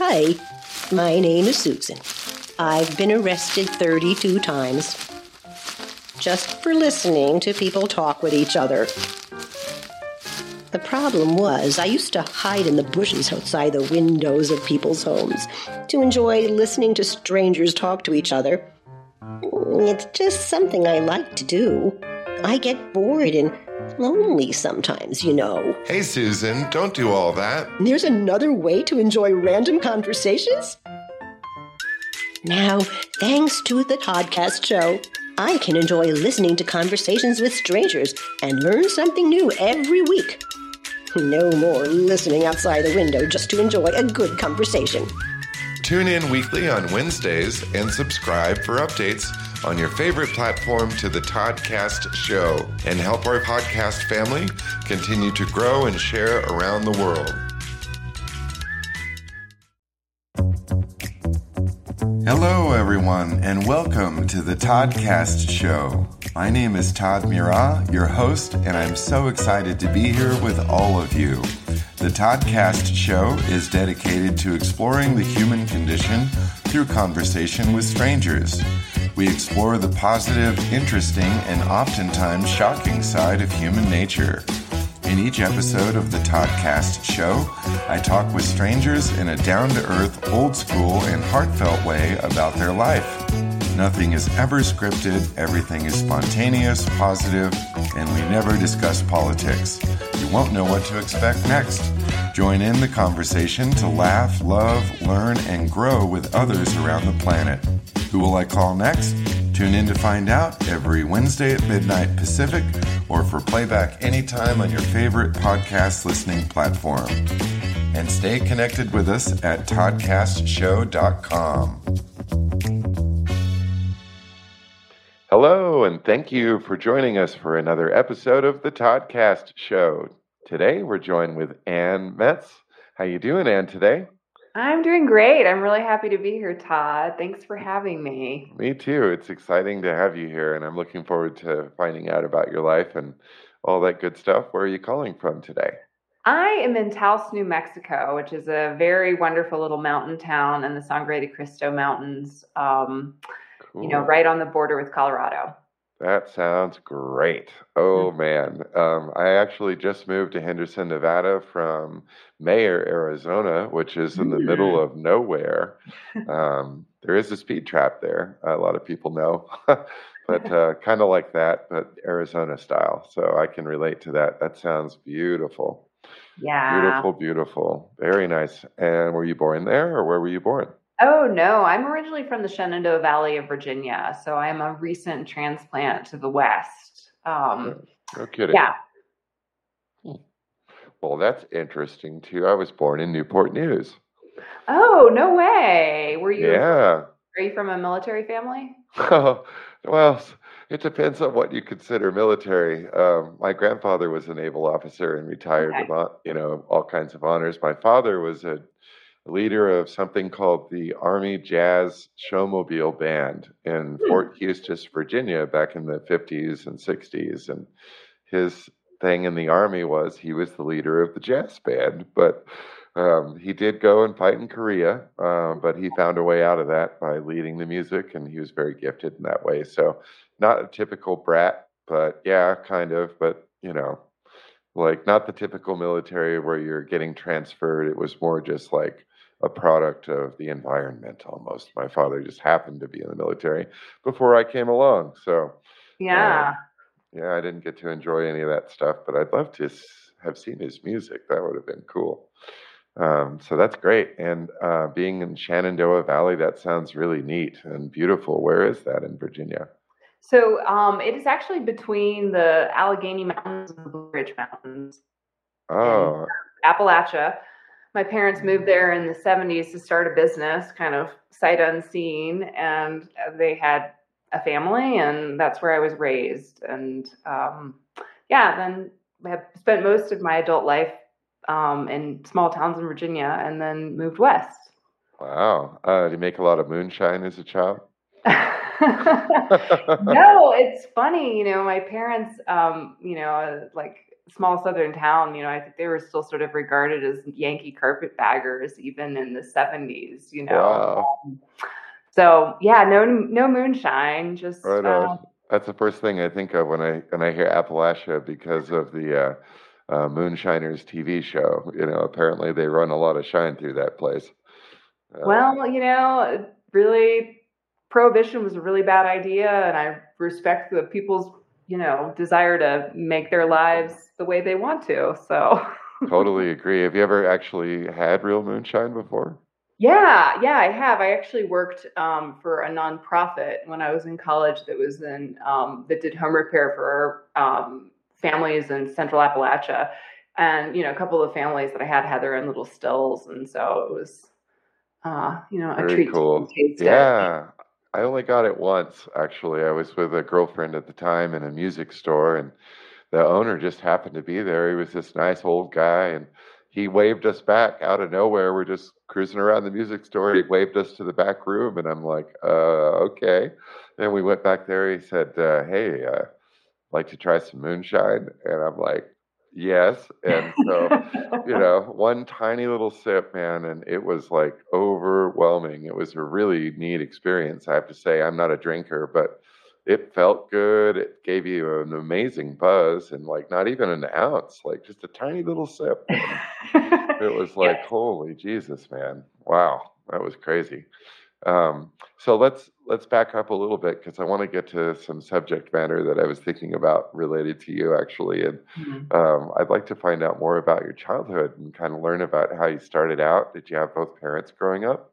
Hi, my name is Susan. I've been arrested 32 times just for listening to people talk with each other. The problem was, I used to hide in the bushes outside the windows of people's homes to enjoy listening to strangers talk to each other. It's just something I like to do. I get bored and lonely sometimes, you know. Hey, Susan, don't do all that. There's another way to enjoy random conversations? Now, thanks to the Toddcast show, I can enjoy listening to conversations with strangers and learn something new every week. No more listening outside the window just to enjoy a good conversation. Tune in weekly on Wednesdays and subscribe for updates on your favorite platform to the Toddcast show and help our podcast family continue to grow and share around the world. Hello, everyone, and welcome to the Toddcast Show. My name is Todd Murat, your host, and I'm so excited to be here with all of you. The Toddcast Show is dedicated to exploring the human condition through conversation with strangers. We explore the positive, interesting, and oftentimes shocking side of human nature. In each episode of the Toddcast show, I talk with strangers in a down to earth, old school, and heartfelt way about their life. Nothing is ever scripted, everything is spontaneous, positive, and we never discuss politics. You won't know what to expect next. Join in the conversation to laugh, love, learn, and grow with others around the planet. Who will I call next? Tune in to find out every Wednesday at midnight Pacific or for playback anytime on your favorite podcast listening platform. And stay connected with us at toddcastshow.com. Hello, and thank you for joining us for another episode of the Toddcast Show. Today we're joined with Anne Metz. How you doing, Anne, today? I'm doing great. I'm really happy to be here, Todd. Thanks for having me. Me too. It's exciting to have you here, and I'm looking forward to finding out about your life and all that good stuff. Where are you calling from today? I am in Taos, New Mexico, which is a very wonderful little mountain town in the Sangre de Cristo Mountains, um, cool. you know, right on the border with Colorado. That sounds great. Oh man, um, I actually just moved to Henderson, Nevada from Mayer, Arizona, which is in the middle of nowhere. Um, there is a speed trap there. A lot of people know, but uh, kind of like that, but Arizona style. So I can relate to that. That sounds beautiful. Yeah. Beautiful, beautiful. Very nice. And were you born there, or where were you born? Oh, no. I'm originally from the Shenandoah Valley of Virginia. So I'm a recent transplant to the West. Um, no kidding. yeah. Well, that's interesting too. I was born in Newport News. Oh, no way. Were you, Yeah. are you from a military family? well, it depends on what you consider military. Um, my grandfather was a naval officer and retired Okay. with, you know, all kinds of honors. My father was a leader of something called the Army Jazz Showmobile Band in Hmm. Fort Eustis, Virginia, back in the 50s and 60s. And his thing in the Army was he was the leader of the jazz band. But um, he did go and fight in Korea, um, but he found a way out of that by leading the music, and he was very gifted in that way. So, not a typical brat, but yeah, kind of. But you know, like not the typical military where you're getting transferred. It was more just like a product of the environment almost. My father just happened to be in the military before I came along. So, Yeah. yeah, I didn't get to enjoy any of that stuff, but I'd love to have seen his music. That would have been cool. Um, so that's great. And uh, being in Shenandoah Valley, that sounds really neat and beautiful. Where is that in Virginia? So um, it is actually between the Allegheny Mountains and the Blue Ridge Mountains, Oh, Appalachia. My parents moved there in the 70s to start a business, kind of sight unseen, and they had a family, and that's where I was raised. And um, yeah, then I have spent most of my adult life um, in small towns in Virginia, and then moved west. wow. Uh, did you make a lot of moonshine as a child? no, it's funny, you know, my parents, um, you know, uh, like small southern town, you know, I think they were still sort of regarded as Yankee carpetbaggers even in the 70s, you know. Wow. Um, so yeah, no no moonshine, just Right uh. That's the first thing I think of when I when I hear Appalachia because of the uh, uh, Moonshiners TV show. You know, apparently they run a lot of shine through that place. Uh, well, you know, really prohibition was a really bad idea and I respect the people's, you know, desire to make their lives the way they want to. So totally agree. Have you ever actually had real moonshine before? Yeah, yeah, I have. I actually worked um, for a nonprofit when I was in college that was in um, that did home repair for um, families in Central Appalachia, and you know, a couple of families that I had had their own little stills, and so it was, uh, you know, a Very treat cool. to taste it. I only got it once actually. I was with a girlfriend at the time in a music store, and the owner just happened to be there. He was this nice old guy, and he waved us back out of nowhere. We're just cruising around the music store. He waved us to the back room, and I'm like, uh, okay. And we went back there. He said, uh, hey, uh, like to try some moonshine? And I'm like, yes. And so, you know, one tiny little sip, man, and it was like overwhelming. It was a really neat experience. I have to say, I'm not a drinker, but it felt good. It gave you an amazing buzz and like not even an ounce, like just a tiny little sip. It was Yeah. like, holy Jesus, man. Wow. That was crazy. Um, so let's let's back up a little bit because I want to get to some subject matter that I was thinking about related to you actually. And Mhm. um, I'd like to find out more about your childhood and kind of learn about how you started out. Did you have both parents growing up?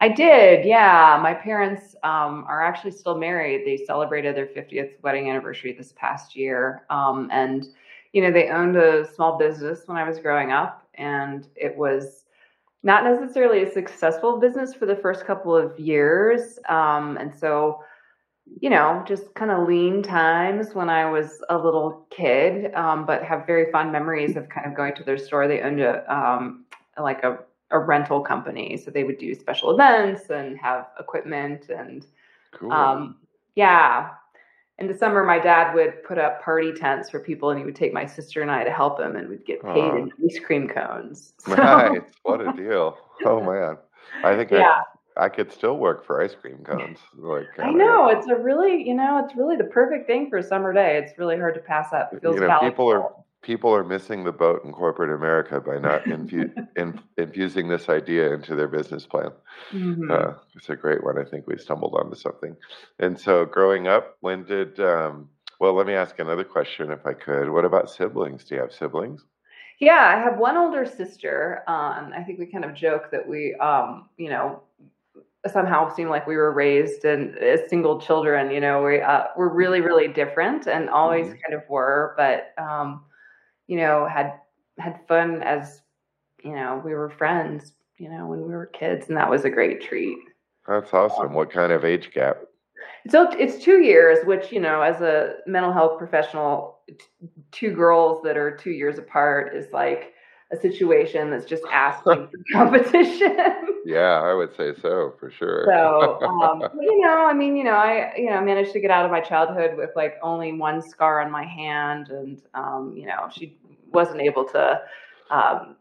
I did, yeah. My parents um, are actually still married. They celebrated their 50th wedding anniversary this past year. Um, and, you know, they owned a small business when I was growing up, and it was not necessarily a successful business for the first couple of years. Um, and so, you know, just kind of lean times when I was a little kid, um, but have very fond memories of kind of going to their store. They owned a um, like a, a rental company, so they would do special events and have equipment and Cool. um, yeah. In the summer, my dad would put up party tents for people, and he would take my sister and I to help him, and we'd get paid Aw. in ice cream cones. So, nice. What a deal. Oh man. I think yeah. I I could still work for ice cream cones. Like I uh, know it's a really, you know, it's really the perfect thing for a summer day. It's really hard to pass up. It feels you know, valuable. people are people are missing the boat in corporate America by not infu- in, infusing this idea into their business plan. Mhm. Uh, it's a great one. I think we stumbled onto something. And so, growing up, when did? Um, well, let me ask another question, if I could. What about siblings? Do you have siblings? Yeah, I have one older sister. Um, I think we kind of joke that we, um, you know, somehow seem like we were raised and as single children. You know, we uh, we're really, really different and always Mhm. kind of were, but um, you know, had had fun as you know we were friends. You know, when we were kids, and that was a great treat. That's awesome. What kind of age gap? So it's two years, which you know, as a mental health professional, t- two girls that are two years apart is like a situation that's just asking for competition. Yeah, I would say so for sure. so um, you know, I mean, you know, I you know managed to get out of my childhood with like only one scar on my hand, and um, you know, she wasn't able to. Um,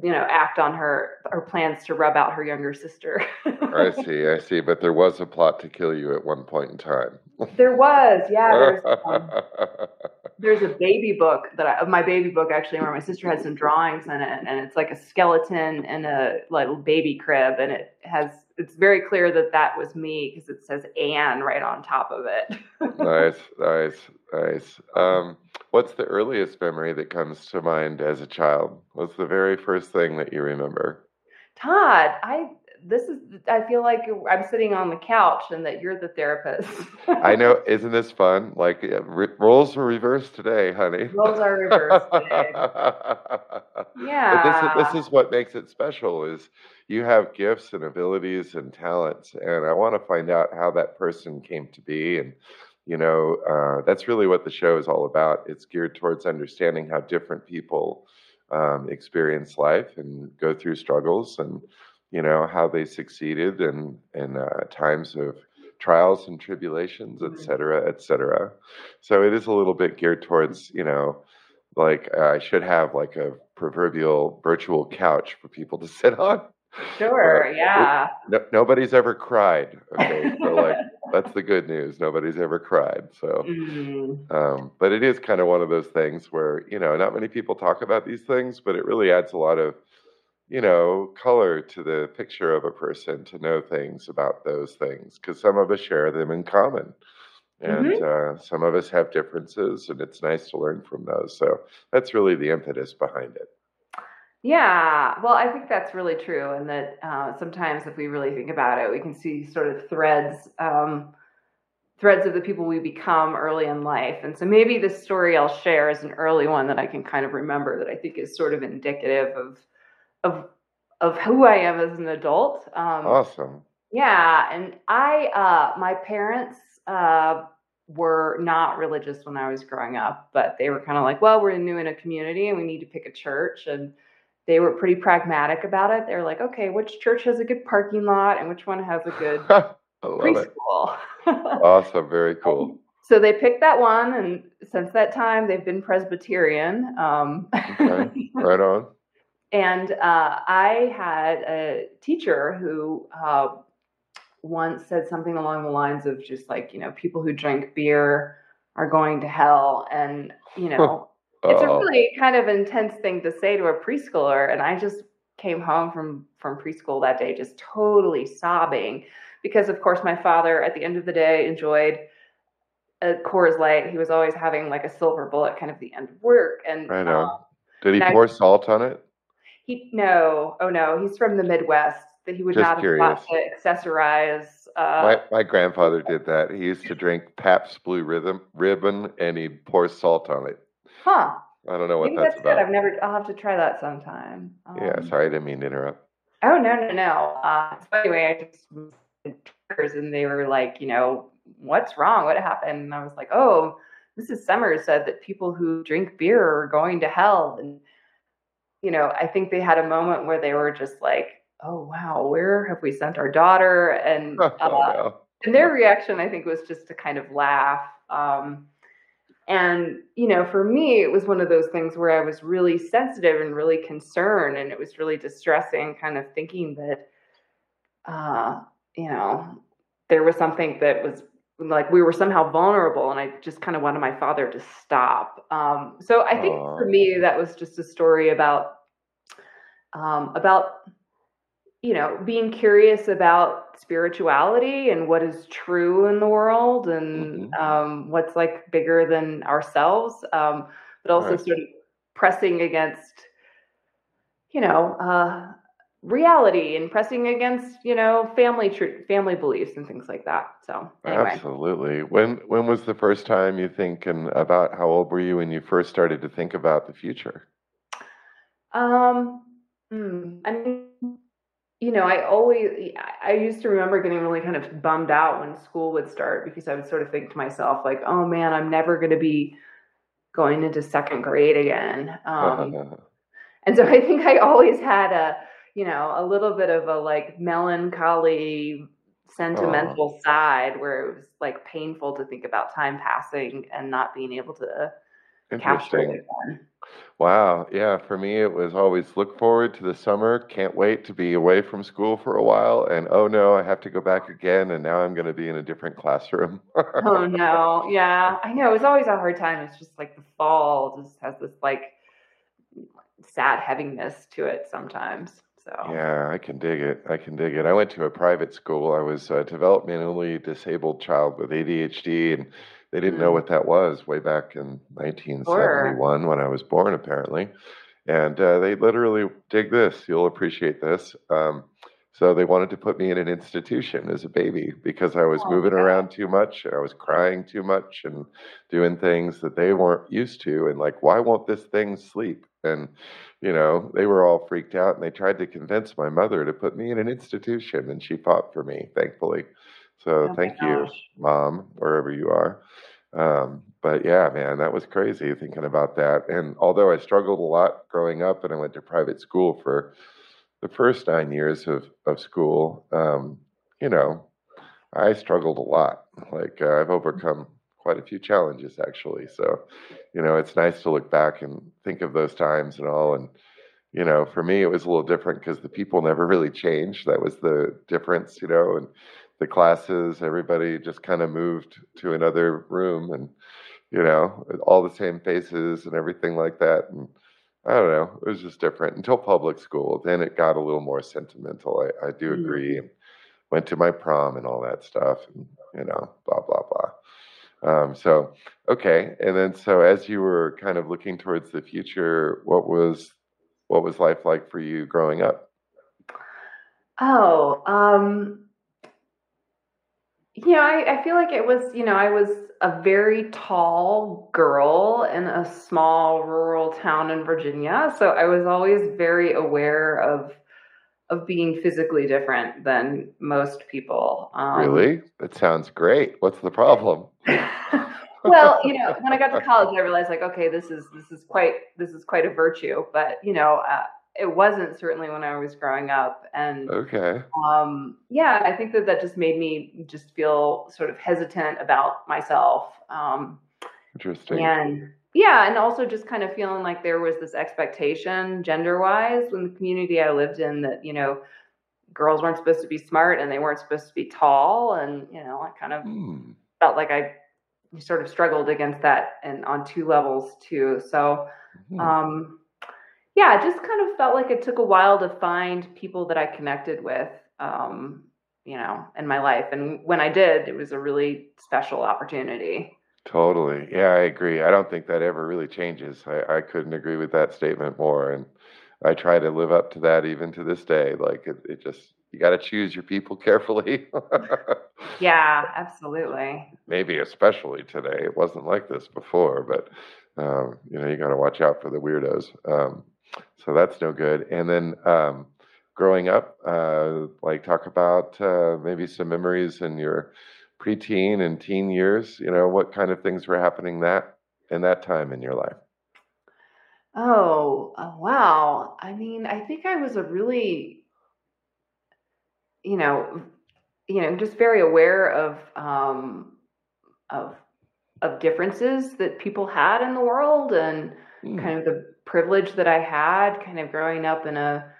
you know, act on her her plans to rub out her younger sister. I see, I see. But there was a plot to kill you at one point in time. There was, yeah. There's, a baby book that I, of my baby book actually where my sister had some drawings in it and it's like a skeleton in a little baby crib and it has it's very clear that that was me because it says Anne right on top of it. nice, nice, nice. Um, what's the earliest memory that comes to mind as a child? What's the very first thing that you remember? Todd, I this is I feel like I'm sitting on the couch and that you're the therapist. I know, isn't this fun? Like re- roles were reversed today, honey. Roles are reversed today. But this is, Yeah. this is what makes it special is you have gifts and abilities and talents and I want to find out how that person came to be and you know uh, that's really what the show is all about. It's geared towards understanding how different people um, experience life and go through struggles and you know how they succeeded in in uh, times of trials and tribulations, et Mhm. cetera, et cetera. So it is a little bit geared towards you know like I should have like a proverbial virtual couch for people to sit on. Sure, yeah. No, nobody's ever cried. Okay, so like that's the good news. Nobody's ever cried. So, Mm. um, but it is kind of one of those things where you know not many people talk about these things, but it really adds a lot of you know color to the picture of a person to know things about those things because some of us share them in common. And uh, some of us have differences, and it's nice to learn from those. So that's really the impetus behind it. Yeah, well, I think that's really true, and that uh, sometimes if we really think about it, we can see sort of threads, um, threads of the people we become early in life. And so maybe this story I'll share is an early one that I can kind of remember that I think is sort of indicative of of of who I am as an adult. Um, Awesome. Yeah, and I, uh, my parents uh, were not religious when I was growing up, but they were kind of like, well, we're new in a community and we need to pick a church, and they were pretty pragmatic about it. They were like, okay, which church has a good parking lot and which one has a good I love it. preschool? Awesome. Very cool. so they picked that one, and since that time, they've been Presbyterian. Um, Okay. Right on. And uh, I had a teacher who uh, once said something along the lines of just like, you know, people who drink beer are going to hell. And, you know, it's a Oh, really kind of intense thing to say to a preschooler. And I just came home from, from preschool that day just totally sobbing because, of course, my father at the end of the day enjoyed a Coors Light. He was always having like a silver bullet kind of the end of work. And Right um. Did he and I- pour salt on it? He no, oh no, he's from the Midwest. That he would Just not have thought to accessorize. Uh, My my grandfather did that. He used to drink Pabst Blue Rhythm Ribbon, and he'd pour salt on it. huh? I don't know what Maybe that's, that's, good. about. I've never. I'll have to try that sometime. yeah, Um, sorry, I didn't mean to interrupt. Oh no no no. Uh, so anyway, I just was and they were like, you know, what's wrong? What happened? And I was like, oh, Mrs. Summers said that people who drink beer are going to hell. And you know, I think they had a moment where they were just like, oh wow, where have we sent our daughter? And Oh, uh, no. and their reaction i think was just to kind of laugh um, and you know for me it was one of those things where i was really sensitive and really concerned and it was really distressing kind of thinking that uh, you know there was something that was like we were somehow vulnerable and i just kind of wanted my father to stop um, so i think for me that was just a story about um, about you know, being curious about spirituality and what is true in the world and Mhm. um, what's like bigger than ourselves, um, but also Right. sort of pressing against, you know, uh, reality and pressing against, you know, family tr- family beliefs and things like that. So anyway, Absolutely. When when was the first time you think and about how old were you when you first started to think about the future? Um, hmm, I mean, you know, I always, I I used to remember getting really kind of bummed out when school would start because I would sort of think to myself, like, oh man, I'm never going to be going into second grade again. Um, and so I think I always had a, you know, a little bit of a like melancholy, sentimental oh. side where it was like painful to think about time passing and not being able to capture Interesting. it again. Wow. Yeah. For me, it was always look forward to the summer. Can't wait to be away from school for a while. And oh no, I have to go back again. And now I'm going to be in a different classroom. Oh no, yeah, I know. It's always a hard time. It's just like the fall just has this like sad heaviness to it sometimes. So Yeah, I can dig it. I can dig it. I went to a private school. I was a developmentally disabled child with ADHD, and they didn't know Mm. what that was way back in 1971 when I was born, apparently. And uh, they literally dig this. You'll appreciate this. Um, so they wanted to put me in an institution as a baby because I was Oh, moving around too much. I was crying too much and doing things that they weren't used to. And like, why won't this thing sleep? And you know, they were all freaked out and they tried to convince my mother to put me in an institution and she fought for me, thankfully. So Oh thank you, mom, wherever you are. Um, but yeah, man, that was crazy thinking about that. And although I struggled a lot growing up and I went to private school for the first nine years of, of school, um, you know, I struggled a lot. Like uh, I've overcome quite a few challenges actually. So, you know, it's nice to look back and think of those times and all. And you know, for me, it was a little different because the people never really changed. That was the difference, you know, and the classes, everybody just kind of moved to another room and, you know, all the same faces and everything like that. And I don't know, it was just different until public school. Then it got a little more sentimental. I, I do Mm. agree. Went to my prom and all that stuff and, you know, blah, blah, blah. Um, so, okay. And then, so as you were kind of looking towards the future, what was what was life like for you growing up? Oh, um, you know, I, I feel like it was, you know, I was a very tall girl in a small rural town in Virginia. So I was always very aware of of being physically different than most people. Um, Really? That sounds great. What's the problem? well, you know, when I got to college, I realized like, okay, this is this is quite this is quite a virtue. But you know, uh, it wasn't certainly when I was growing up, and Okay. um, yeah, I think that that just made me just feel sort of hesitant about myself. Um, Interesting. and yeah, and also just kind of feeling like there was this expectation gender wise in the community I lived in that, you know, girls weren't supposed to be smart and they weren't supposed to be tall. And, you know, I kind of Hmm. felt like I sort of struggled against that and on two levels too. So, Hmm. um, yeah, it just kind of felt like it took a while to find people that I connected with, um, you know, in my life. And when I did, it was a really special opportunity. Totally. Yeah, I agree. I don't think that ever really changes. I, I couldn't agree with that statement more. And I try to live up to that even to this day. Like it, it just, you got to choose your people carefully. Yeah, absolutely. Maybe especially today. It wasn't like this before, but um, you know, you got to watch out for the weirdos. Um, so that's no good. And then um, growing up, uh, like talk about uh, maybe some memories and your preteen and teen years. You know, what kind of things were happening that in that time in your life? Oh, uh, wow. I mean, I think I was a really, you know, you know, just very aware of um, of of differences that people had in the world and Hmm, kind of the privilege that I had kind of growing up in a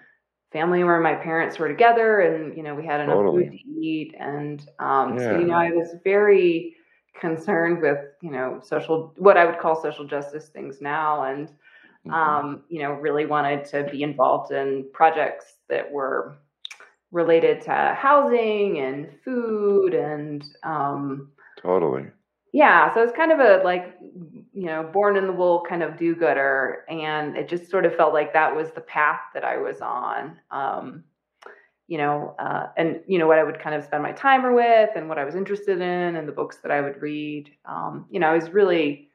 family where my parents were together and you know we had enough Totally. food to eat and um, so you know I was very concerned with you know social what I would call social justice things now and mhm. um, you know really wanted to be involved in projects that were related to housing and food and um, Totally. yeah, so it's kind of a like, you know, born in the wool kind of do gooder. And it just sort of felt like that was the path that I was on. Um, you know, uh, and, you know, what I would kind of spend my timer with and what I was interested in and the books that I would read. Um, you know, I was really,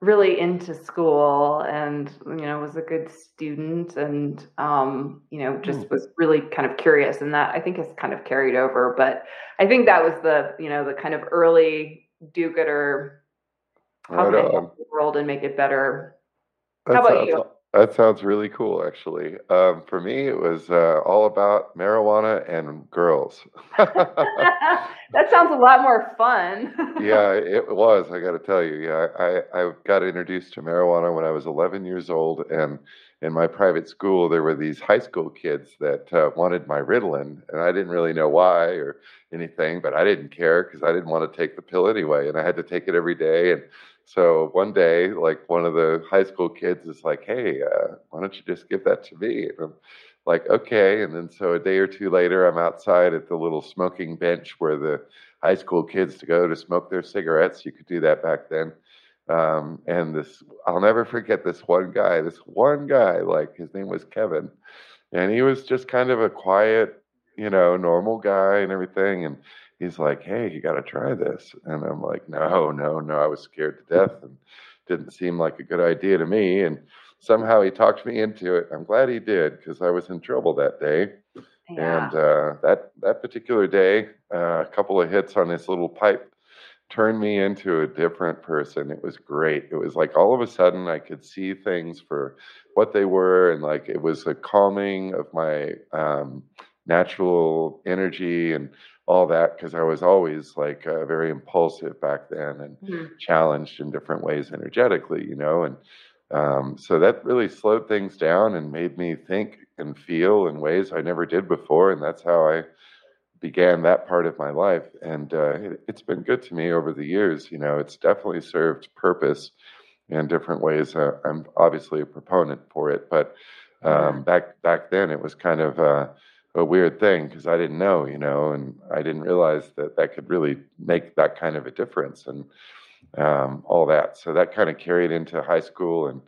really into school and, you know, was a good student and, um, you know, just was really kind of curious. And that I think has kind of carried over. But I think that was the, you know, the kind of early do-gooder. How Right can I help the world and make it better? That How about sounds, you? That sounds really cool, actually. Um, for me, it was uh, all about marijuana and girls. that sounds a lot more fun. yeah, it was. I got to tell you. Yeah, I, I got introduced to marijuana when I was 11 years old, and in my private school, there were these high school kids that uh, wanted my Ritalin, and I didn't really know why or anything, but I didn't care because I didn't want to take the pill anyway, and I had to take it every day. And so one day, like one of the high school kids is like, "Hey, uh, why don't you just give that to me?" And I'm like, "Okay." And then so a day or two later, I'm outside at the little smoking bench where the high school kids to go to smoke their cigarettes. You could do that back then. Um, and this, I'll never forget this one guy. This one guy, like his name was Kevin, and he was just kind of a quiet, you know, normal guy and everything. And he's like, "Hey, you got to try this." And I'm like, "No, no, no." I was scared to death and didn't seem like a good idea to me. And somehow he talked me into it. I'm glad he did because I was in trouble that day. yeah. And uh, that that particular day, uh, a couple of hits on this little pipe turned me into a different person. It was great. It was like all of a sudden I could see things for what they were, and like it was a calming of my um, natural energy and all that because I was always like uh, very impulsive back then and mm-hmm. challenged in different ways energetically, you know, and um, so that really slowed things down and made me think and feel in ways I never did before, and that's how I began that part of my life. And uh, it, it's been good to me over the years. You know, it's definitely served purpose in different ways. Uh, I'm obviously a proponent for it, but um, back back then it was kind of uh, a weird thing because I didn't know, you know, and I didn't realize that that could really make that kind of a difference and um, all that. So that kind of carried into high school and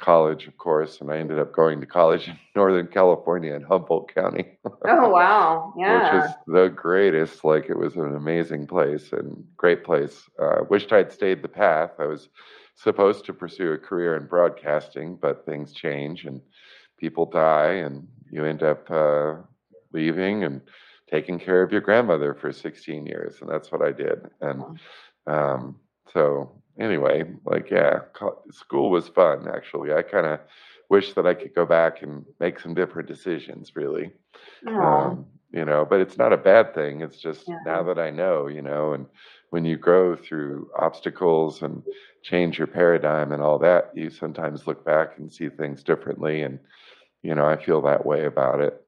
college, of course, and I ended up going to college in Northern California in Humboldt County. oh wow! Yeah, which is the greatest. Like it was an amazing place and great place. Uh, wished I'd stayed the path. I was supposed to pursue a career in broadcasting, but things change and people die, and you end up uh, leaving and taking care of your grandmother for 16 years, and that's what I did. And um, so, anyway, like yeah, school was fun. Actually, I kind of wish that I could go back and make some different decisions. Really, um, you know, but it's not a bad thing. It's just yeah. now that I know, you know, and when you grow through obstacles and change your paradigm and all that, you sometimes look back and see things differently. And you know, I feel that way about it.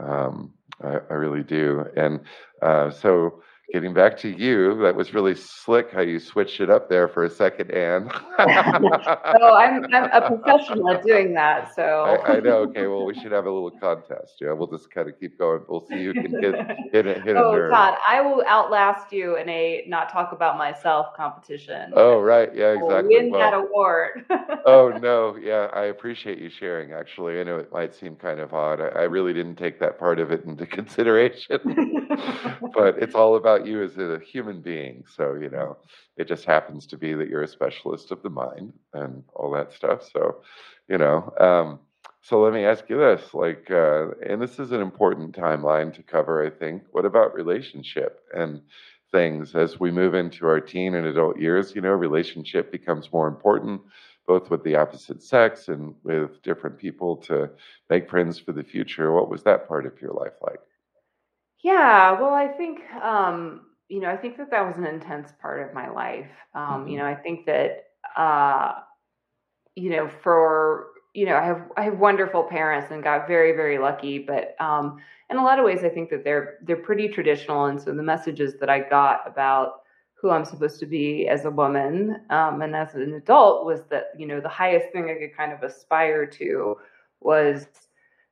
Um, I, I, really do. And uh, so, getting back to you, that was really slick how you switched it up there for a second, Anne. oh, I'm, I'm a professional at doing that. So I, I, know. Okay, well, we should have a little contest. Yeah, we'll just kind of keep going. We'll see who can hit hit, hit, hit oh, Todd, I will outlast you in a not talk about myself competition. Oh, right. Yeah, exactly. Win well, that award. oh no, yeah, I appreciate you sharing. Actually, I know it might seem kind of odd. I, I really didn't take that part of it into consideration, but it's all about you as a human being. So, you know, it just happens to be that you're a specialist of the mind and all that stuff. So, you know, um, so let me ask you this like, uh, and this is an important timeline to cover, I think. What about relationship and things as we move into our teen and adult years? You know, relationship becomes more important both with the opposite sex and with different people to make friends for the future. What was that part of your life like? Yeah, well, I think um, you know, I think that that was an intense part of my life. Um, mm-hmm. You know, I think that uh, you know, for you know, I have I have wonderful parents and got very very lucky, but um, in a lot of ways, I think that they're they're pretty traditional, and so the messages that I got about who I'm supposed to be as a woman um, and as an adult was that you know the highest thing I could kind of aspire to was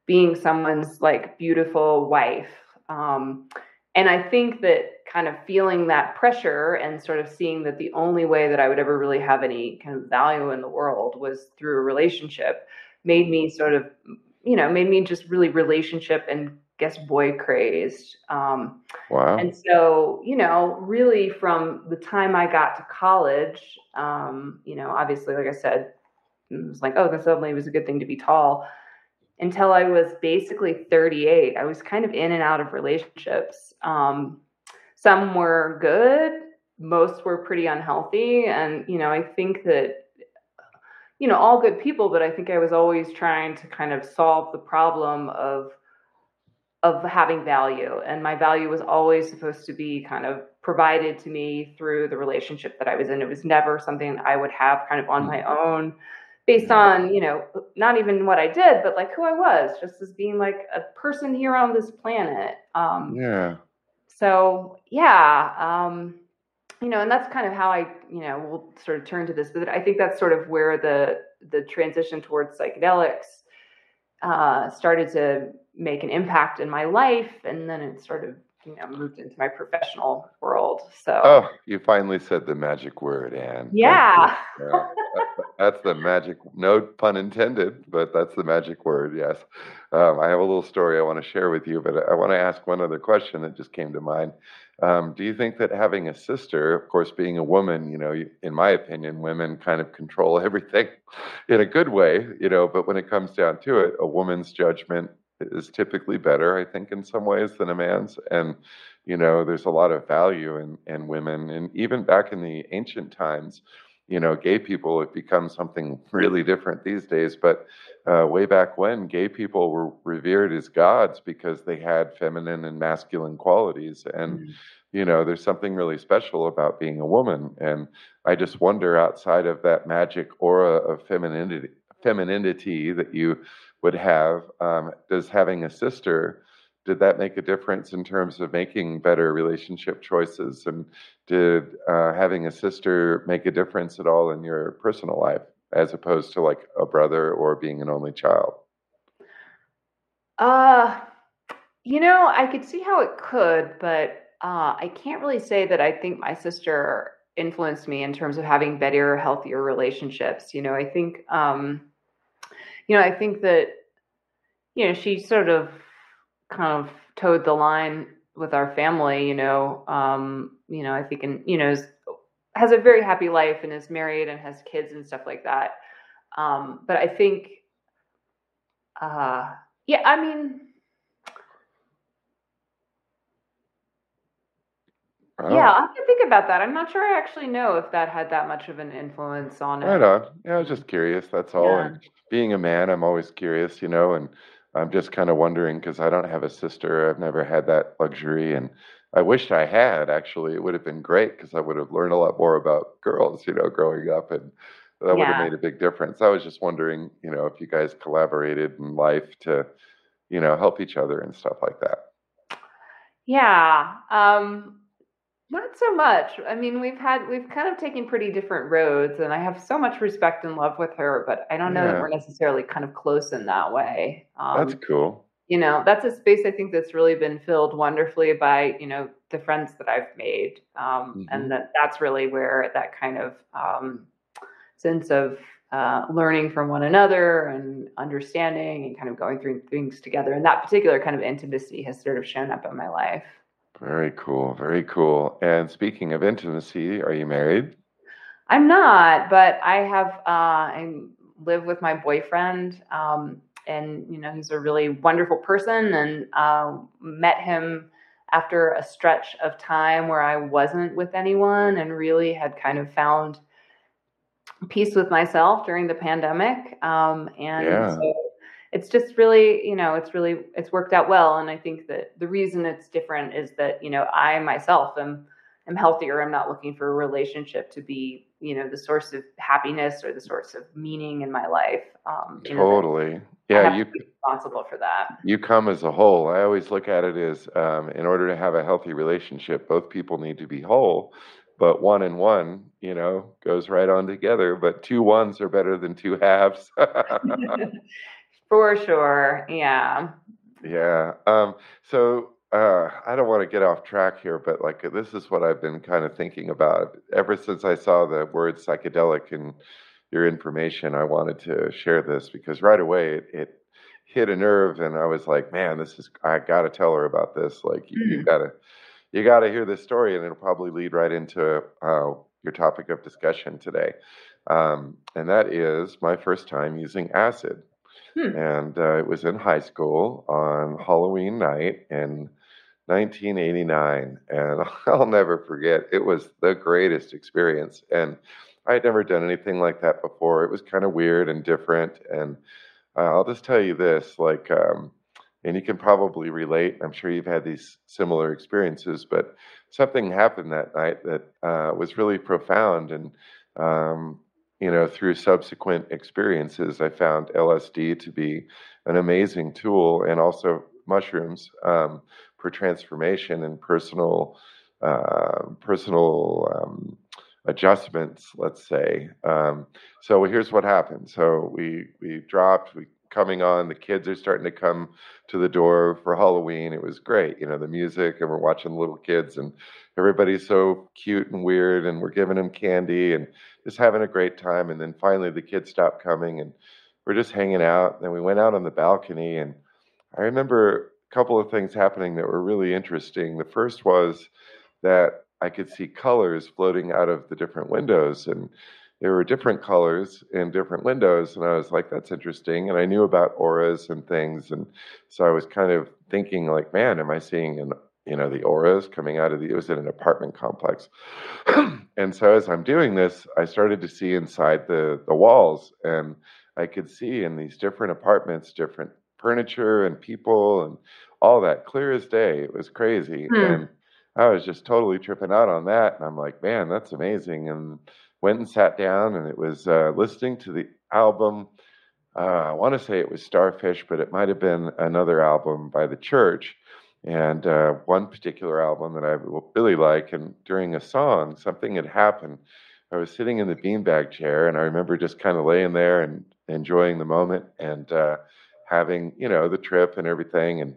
being someone's like beautiful wife um, and I think that kind of feeling that pressure and sort of seeing that the only way that I would ever really have any kind of value in the world was through a relationship made me sort of, you know, made me just really relationship and guess boy crazed. Um, wow. And so, you know, really from the time I got to college, um, you know, obviously, like I said, it was like, oh, this suddenly was a good thing to be tall until I was basically 38. I was kind of in and out of relationships. Um, some were good, most were pretty unhealthy. And, you know, I think that, you know, all good people, but I think I was always trying to kind of solve the problem of of having value and my value was always supposed to be kind of provided to me through the relationship that I was in it was never something I would have kind of on my own based on you know not even what i did but like who i was just as being like a person here on this planet um yeah. so yeah um you know and that's kind of how i you know we'll sort of turn to this but i think that's sort of where the the transition towards psychedelics uh started to make an impact in my life and then it sort of you know moved into my professional world so oh you finally said the magic word anne yeah, yeah. That's the magic, no pun intended, but that's the magic word, yes. Um, I have a little story I want to share with you, but I want to ask one other question that just came to mind. Um, do you think that having a sister, of course, being a woman, you know, in my opinion, women kind of control everything in a good way, you know, but when it comes down to it, a woman's judgment is typically better, I think, in some ways than a man's. And, you know, there's a lot of value in, in women. And even back in the ancient times, you know, gay people have become something really different these days. But uh, way back when, gay people were revered as gods because they had feminine and masculine qualities. And, mm-hmm. you know, there's something really special about being a woman. And I just wonder outside of that magic aura of femininity, femininity that you would have, um, does having a sister did that make a difference in terms of making better relationship choices? And did uh, having a sister make a difference at all in your personal life, as opposed to like a brother or being an only child? Uh, you know, I could see how it could, but uh, I can't really say that I think my sister influenced me in terms of having better, healthier relationships. You know, I think, um, you know, I think that, you know, she sort of kind of toed the line with our family, you know, um, you know, I think, and you know, has a very happy life and is married and has kids and stuff like that. Um, but I think, uh, yeah, I mean, Oh. Yeah, I have to think about that. I'm not sure I actually know if that had that much of an influence on it. Right on. Yeah, I was just curious. That's all. Yeah. And being a man, I'm always curious, you know, and I'm just kind of wondering because I don't have a sister. I've never had that luxury, and I wished I had. Actually, it would have been great because I would have learned a lot more about girls, you know, growing up, and that would have made a big difference. I was just wondering, you know, if you guys collaborated in life to, you know, help each other and stuff like that. Yeah. Um, not so much. I mean, we've had we've kind of taken pretty different roads, and I have so much respect and love with her, but I don't know yeah. that we're necessarily kind of close in that way. Um, that's cool. You know, that's a space I think that's really been filled wonderfully by you know the friends that I've made, um, mm-hmm. and that that's really where that kind of um, sense of uh, learning from one another and understanding and kind of going through things together, and that particular kind of intimacy has sort of shown up in my life. Very cool. Very cool. And speaking of intimacy, are you married? I'm not, but I have. Uh, I live with my boyfriend, um, and you know he's a really wonderful person. And uh, met him after a stretch of time where I wasn't with anyone, and really had kind of found peace with myself during the pandemic. Um, and yeah. so it's just really you know it's really it's worked out well and i think that the reason it's different is that you know i myself am am healthier i'm not looking for a relationship to be you know the source of happiness or the source of meaning in my life um totally know, yeah you responsible for that you come as a whole i always look at it as um, in order to have a healthy relationship both people need to be whole but one and one, you know, goes right on together. But two ones are better than two halves. For sure. Yeah. Yeah. Um, so uh, I don't want to get off track here, but like this is what I've been kind of thinking about ever since I saw the word psychedelic in your information. I wanted to share this because right away it, it hit a nerve, and I was like, man, this is I got to tell her about this. Like you, you gotta you gotta hear this story, and it'll probably lead right into uh, your topic of discussion today. Um, and that is my first time using acid. Hmm. And uh, it was in high school on Halloween night in 1989. And I'll never forget, it was the greatest experience. And I had never done anything like that before. It was kind of weird and different. And uh, I'll just tell you this like, um, and you can probably relate. I'm sure you've had these similar experiences, but something happened that night that uh, was really profound. And um, you know, through subsequent experiences, I found LSD to be an amazing tool, and also mushrooms um, for transformation and personal uh, personal um, adjustments. Let's say. Um, so here's what happened. So we we dropped. We coming on. The kids are starting to come to the door for Halloween. It was great, you know, the music, and we're watching little kids, and everybody's so cute and weird, and we're giving them candy and just having a great time. And then finally, the kids stopped coming, and we're just hanging out. And then we went out on the balcony, and I remember a couple of things happening that were really interesting. The first was that I could see colors floating out of the different windows, and there were different colors in different windows and i was like that's interesting and i knew about auras and things and so i was kind of thinking like man am i seeing an you know, the auras coming out of the, it was in an apartment complex. and so as I'm doing this, I started to see inside the, the walls and I could see in these different apartments, different furniture and people and all that clear as day. It was crazy. Hmm. And I was just totally tripping out on that. And I'm like, man, that's amazing. And went and sat down and it was uh, listening to the album. Uh, I want to say it was Starfish, but it might have been another album by the church. And uh, one particular album that I really like. And during a song, something had happened. I was sitting in the beanbag chair, and I remember just kind of laying there and enjoying the moment and uh, having, you know, the trip and everything. And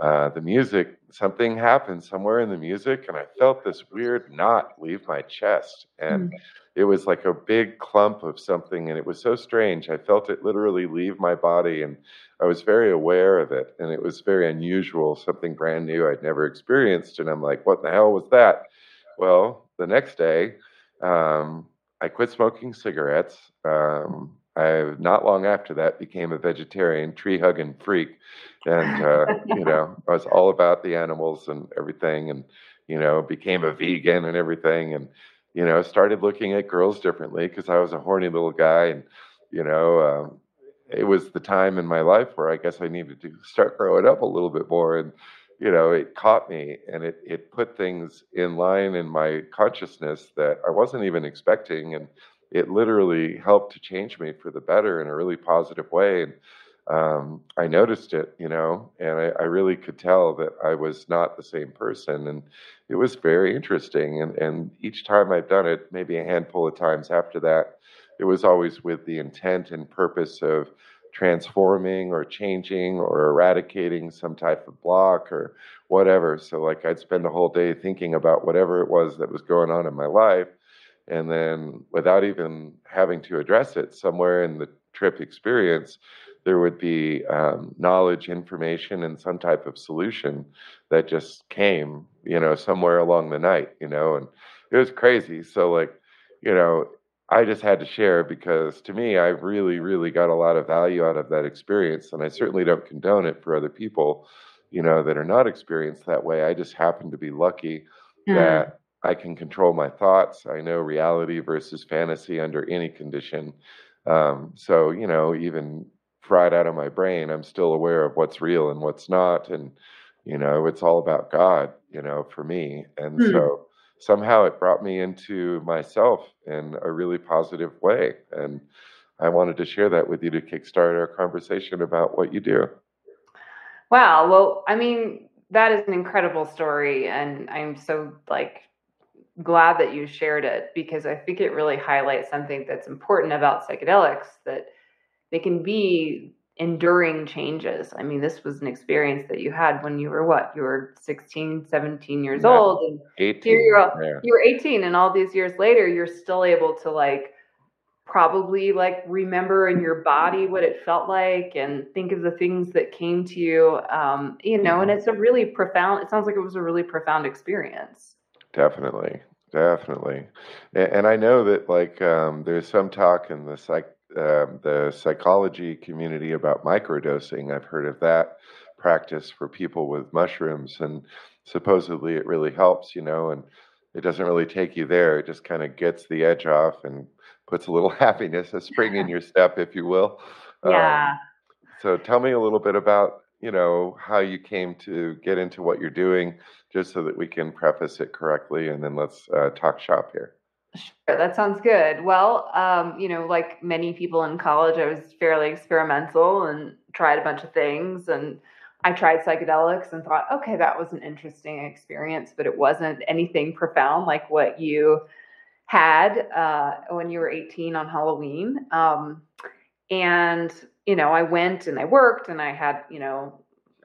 uh, the music, something happened somewhere in the music, and I felt this weird knot leave my chest. And mm. it was like a big clump of something, and it was so strange. I felt it literally leave my body, and I was very aware of it. And it was very unusual, something brand new I'd never experienced. And I'm like, what the hell was that? Well, the next day, um, I quit smoking cigarettes. Um, I not long after that became a vegetarian, tree hugging freak, and uh, you know I was all about the animals and everything, and you know became a vegan and everything, and you know started looking at girls differently because I was a horny little guy, and you know um, it was the time in my life where I guess I needed to start growing up a little bit more, and you know it caught me and it it put things in line in my consciousness that I wasn't even expecting, and it literally helped to change me for the better in a really positive way. And um, I noticed it, you know, and I, I, really could tell that I was not the same person. And it was very interesting. And, and each time I've done it, maybe a handful of times after that, it was always with the intent and purpose of transforming or changing or eradicating some type of block or whatever. So, like, I'd spend a whole day thinking about whatever it was that was going on in my life and then without even having to address it somewhere in the trip experience there would be um, knowledge information and some type of solution that just came you know somewhere along the night you know and it was crazy so like you know i just had to share because to me i really really got a lot of value out of that experience and i certainly don't condone it for other people you know that are not experienced that way i just happen to be lucky mm. that I can control my thoughts. I know reality versus fantasy under any condition. Um, so, you know, even fried out of my brain, I'm still aware of what's real and what's not. And, you know, it's all about God, you know, for me. And hmm. so somehow it brought me into myself in a really positive way. And I wanted to share that with you to kickstart our conversation about what you do. Wow. Well, I mean, that is an incredible story. And I'm so like glad that you shared it because I think it really highlights something that's important about psychedelics that they can be enduring changes. I mean, this was an experience that you had when you were what? You were 16, 17 years yeah, old and 18. You're, yeah. you were 18 and all these years later you're still able to like probably like remember in your body what it felt like and think of the things that came to you um, you know and it's a really profound it sounds like it was a really profound experience Definitely, definitely, and, and I know that like um, there's some talk in the psych uh, the psychology community about microdosing. I've heard of that practice for people with mushrooms, and supposedly it really helps. You know, and it doesn't really take you there. It just kind of gets the edge off and puts a little happiness, a spring in your step, if you will. Yeah. Um, so tell me a little bit about you know how you came to get into what you're doing just so that we can preface it correctly and then let's uh, talk shop here. Sure, that sounds good. Well, um, you know, like many people in college, I was fairly experimental and tried a bunch of things. And I tried psychedelics and thought, okay, that was an interesting experience, but it wasn't anything profound like what you had uh, when you were 18 on Halloween. Um, and, you know, I went and I worked and I had, you know,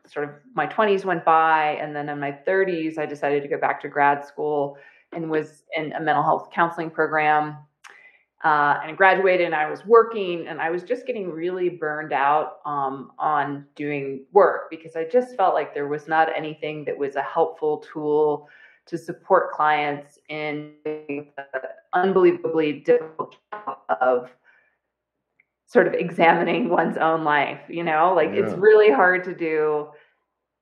sort of my 20s went by and then in my 30s i decided to go back to grad school and was in a mental health counseling program uh, and graduated and i was working and i was just getting really burned out um, on doing work because i just felt like there was not anything that was a helpful tool to support clients in the unbelievably difficult job of sort of examining one's own life you know like yeah. it's really hard to do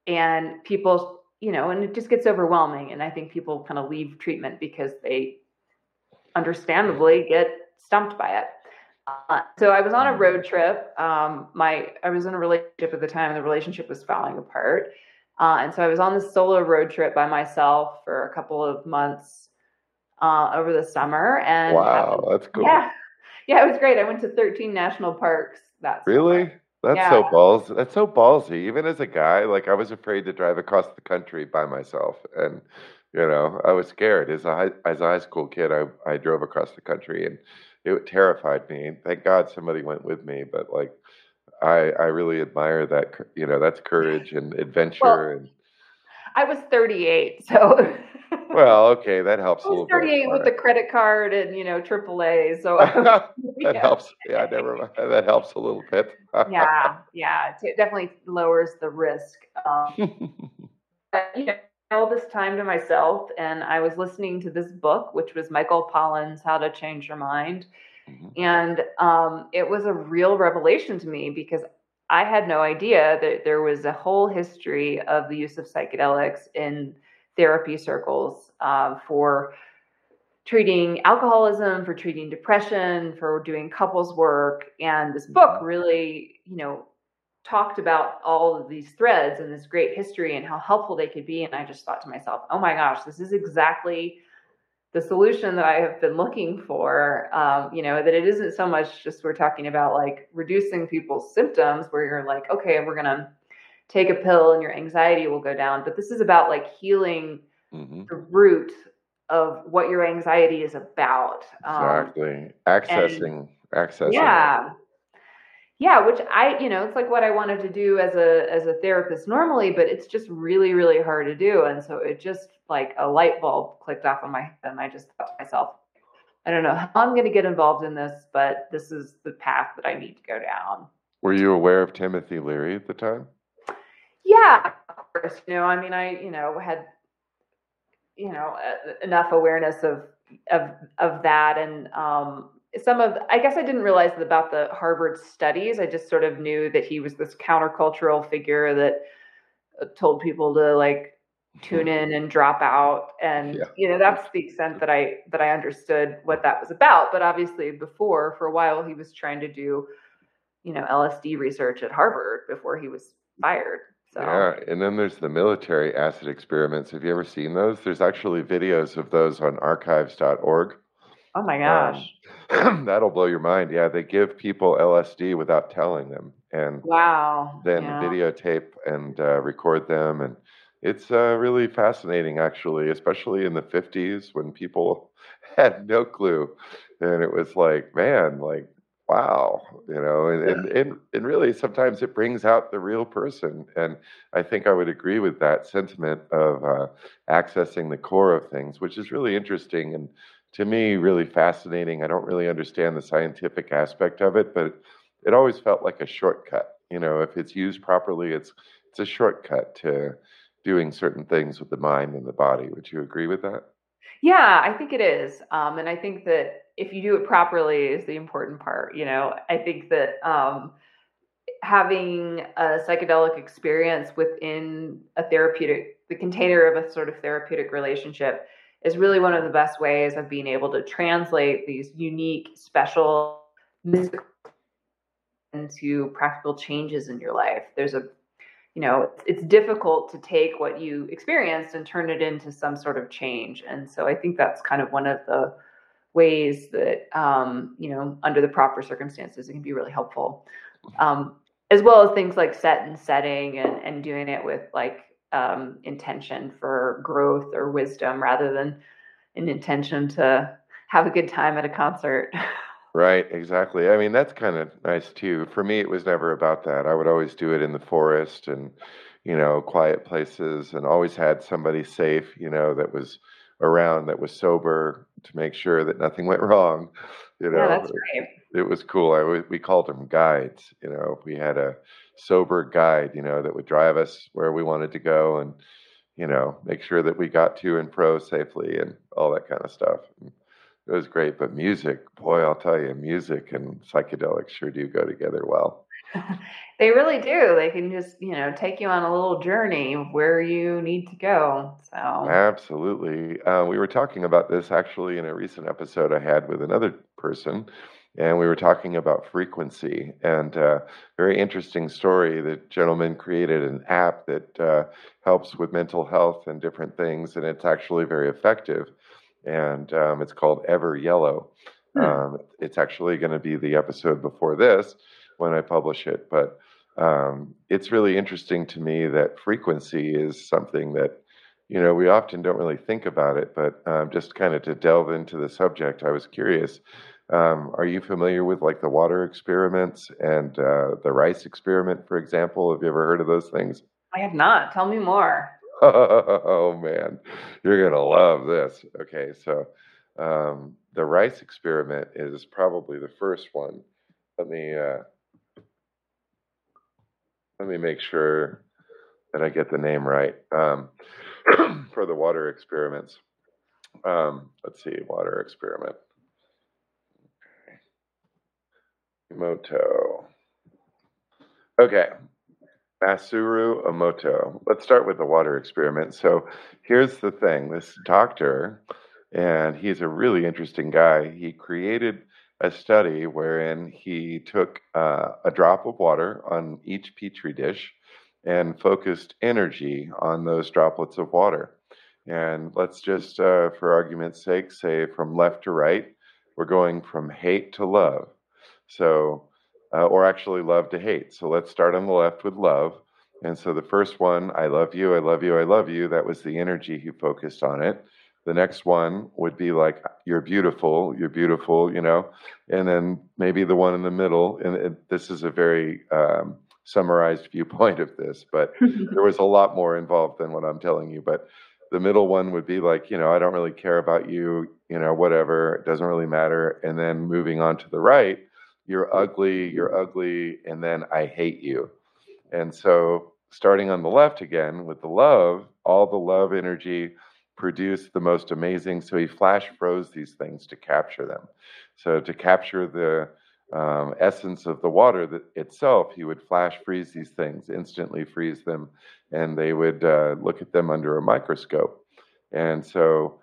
and people you know, and it just gets overwhelming. And I think people kind of leave treatment because they understandably get stumped by it. Uh, so I was on a road trip. Um, my I was in a relationship at the time, and the relationship was falling apart. Uh, and so I was on this solo road trip by myself for a couple of months uh, over the summer. And wow, that's cool. Yeah, yeah, it was great. I went to 13 national parks. That's really. That's yeah. so balls. That's so ballsy. Even as a guy, like I was afraid to drive across the country by myself, and you know, I was scared. As a high, as a high school kid, I I drove across the country, and it terrified me. Thank God somebody went with me, but like I I really admire that. You know, that's courage and adventure. Well, and I was 38, so. well, okay, that helps I was a little 38 bit. with the credit card and you know AAA, so that yeah. helps. Yeah, never mind. That helps a little bit. yeah, yeah, it definitely lowers the risk. Um, but, you know, all this time to myself and I was listening to this book, which was Michael Pollan's How to Change Your Mind. Mm-hmm. And um, it was a real revelation to me because I had no idea that there was a whole history of the use of psychedelics in therapy circles uh, for treating alcoholism, for treating depression, for doing couples work. And this book mm-hmm. really, you know, talked about all of these threads and this great history and how helpful they could be. And I just thought to myself, oh my gosh, this is exactly the solution that I have been looking for. Um, you know, that it isn't so much just we're talking about like reducing people's symptoms where you're like, okay, we're going to take a pill and your anxiety will go down. But this is about like healing mm-hmm. the root of what your anxiety is about. Um, exactly. Accessing, accessing. Yeah yeah which i you know it's like what i wanted to do as a as a therapist normally but it's just really really hard to do and so it just like a light bulb clicked off on my head and i just thought to myself i don't know how i'm going to get involved in this but this is the path that i need to go down were you aware of timothy leary at the time yeah of course you know i mean i you know had you know enough awareness of of of that and um some of I guess I didn't realize about the Harvard studies. I just sort of knew that he was this countercultural figure that uh, told people to like tune in and drop out and yeah. you know that's the extent that I that I understood what that was about but obviously before for a while he was trying to do you know LSD research at Harvard before he was fired so yeah and then there's the military acid experiments have you ever seen those there's actually videos of those on archives.org Oh my gosh. Um, that'll blow your mind. Yeah, they give people LSD without telling them, and wow, then yeah. videotape and uh, record them, and it's uh, really fascinating, actually, especially in the '50s when people had no clue, and it was like, man, like wow you know and, and, and, and really sometimes it brings out the real person and i think i would agree with that sentiment of uh, accessing the core of things which is really interesting and to me really fascinating. I don't really understand the scientific aspect of it, but it always felt like a shortcut. You know, if it's used properly, it's it's a shortcut to doing certain things with the mind and the body. Would you agree with that? Yeah, I think it is, um, and I think that if you do it properly is the important part. You know, I think that um, having a psychedelic experience within a therapeutic, the container of a sort of therapeutic relationship is really one of the best ways of being able to translate these unique, special mystical into practical changes in your life. There's a, you know, it's difficult to take what you experienced and turn it into some sort of change. And so I think that's kind of one of the ways that, um, you know, under the proper circumstances, it can be really helpful. Um, as well as things like set and setting and, and doing it with like um, intention for growth or wisdom rather than an intention to have a good time at a concert. Right, exactly. I mean, that's kind of nice too. For me, it was never about that. I would always do it in the forest and, you know, quiet places and always had somebody safe, you know, that was around that was sober to make sure that nothing went wrong. You know, yeah, that's great. It, it was cool. I we called them guides. You know, we had a sober guide, you know, that would drive us where we wanted to go and, you know, make sure that we got to and pro safely and all that kind of stuff. It was great. But music, boy, I'll tell you, music and psychedelics sure do go together well. they really do. They can just, you know, take you on a little journey where you need to go. So absolutely. Uh, we were talking about this actually in a recent episode I had with another person, and we were talking about frequency and uh, very interesting story. The gentleman created an app that uh, helps with mental health and different things, and it's actually very effective. And um, it's called Everyellow. Hmm. Um, it's actually going to be the episode before this when I publish it. But um, it's really interesting to me that frequency is something that, you know, we often don't really think about it. But um, just kind of to delve into the subject, I was curious. Um, are you familiar with like the water experiments and uh, the rice experiment, for example? Have you ever heard of those things? I have not. Tell me more. Oh man, you're gonna love this. Okay, so um, the rice experiment is probably the first one. Let me uh, let me make sure that I get the name right um, for the water experiments. Um, let's see, water experiment. Okay. Emoto. Okay, Masaru Emoto. Let's start with the water experiment. So here's the thing this doctor, and he's a really interesting guy, he created a study wherein he took uh, a drop of water on each petri dish and focused energy on those droplets of water. And let's just, uh, for argument's sake, say from left to right, we're going from hate to love. So, uh, or actually love to hate. So let's start on the left with love. And so the first one, I love you, I love you, I love you, that was the energy he focused on it. The next one would be like, you're beautiful, you're beautiful, you know. And then maybe the one in the middle, and it, this is a very um, summarized viewpoint of this, but there was a lot more involved than what I'm telling you. But the middle one would be like, you know, I don't really care about you, you know, whatever, it doesn't really matter. And then moving on to the right, you're ugly, you're ugly, and then I hate you. And so starting on the left again with the love, all the love energy produced the most amazing. So he flash froze these things to capture them. So to capture the um, essence of the water that itself, he would flash freeze these things, instantly freeze them, and they would uh, look at them under a microscope. And so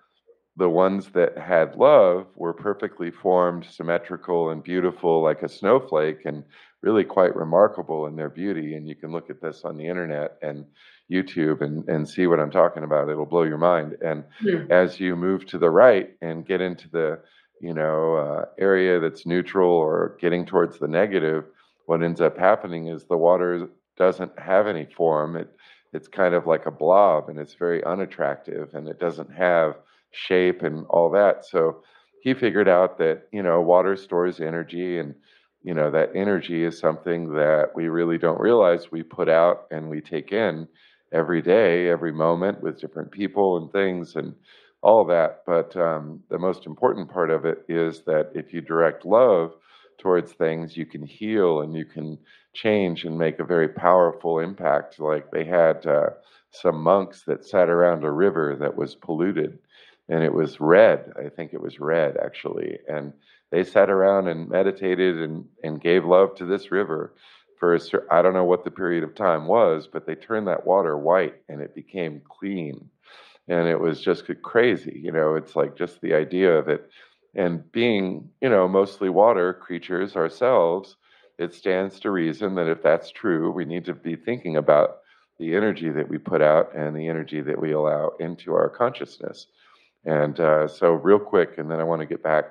the ones that had love were perfectly formed, symmetrical, and beautiful, like a snowflake, and really quite remarkable in their beauty. And you can look at this on the internet and YouTube and, and see what I'm talking about. It'll blow your mind. And yeah. as you move to the right and get into the you know uh, area that's neutral or getting towards the negative, what ends up happening is the water doesn't have any form. It it's kind of like a blob and it's very unattractive and it doesn't have shape and all that. So he figured out that you know water stores energy and you know that energy is something that we really don't realize we put out and we take in every day, every moment with different people and things and all that. But um, the most important part of it is that if you direct love towards things, you can heal and you can change and make a very powerful impact. Like they had uh, some monks that sat around a river that was polluted and it was red. I think it was red actually. And they sat around and meditated and, and gave love to this river for a, I don't know what the period of time was, but they turned that water white and it became clean. And it was just crazy. You know, it's like just the idea of it. And being, you know, mostly water creatures ourselves, it stands to reason that if that's true, we need to be thinking about the energy that we put out and the energy that we allow into our consciousness. And uh, so, real quick, and then I want to get back.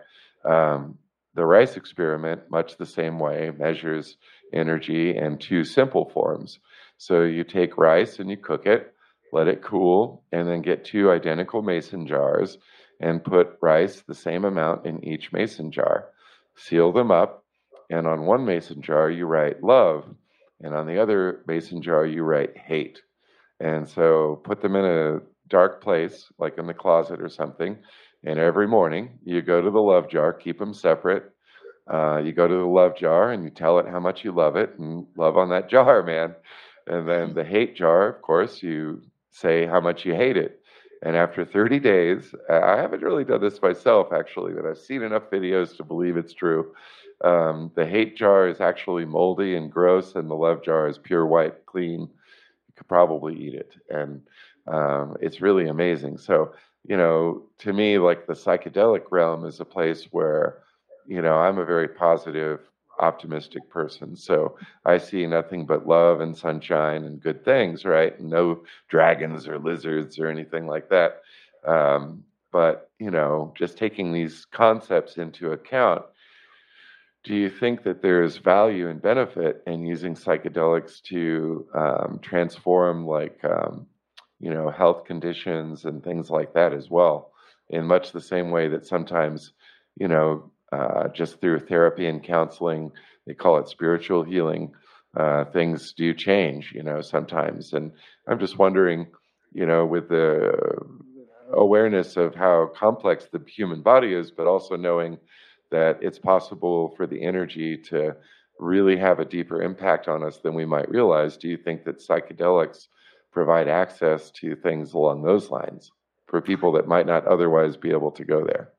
Um, the rice experiment, much the same way, measures energy in two simple forms. So you take rice and you cook it, let it cool, and then get two identical mason jars and put rice the same amount in each mason jar. Seal them up, and on one mason jar you write love, and on the other mason jar you write hate. And so put them in a dark place, like in the closet or something, and every morning you go to the love jar, keep them separate, uh, you go to the love jar and you tell it how much you love it and love on that jar, man. And then the hate jar, of course, you say how much you hate it. And after 30 days, I haven't really done this myself actually, but I've seen enough videos to believe it's true. Um, the hate jar is actually moldy and gross, and the love jar is pure white, clean. You could probably eat it. And um, it's really amazing. So, you know, to me, like the psychedelic realm is a place where, you know, I'm a very positive, optimistic person. So I see nothing but love and sunshine and good things, right? No dragons or lizards or anything like that. Um, but, you know, just taking these concepts into account, do you think that there's value and benefit in using psychedelics to um, transform, like, um, you know, health conditions and things like that as well, in much the same way that sometimes, you know, uh, just through therapy and counseling, they call it spiritual healing. Uh, things do change, you know, sometimes. And I'm just wondering, you know, with the awareness of how complex the human body is, but also knowing that it's possible for the energy to really have a deeper impact on us than we might realize. Do you think that psychedelics provide access to things along those lines for people that might not otherwise be able to go there.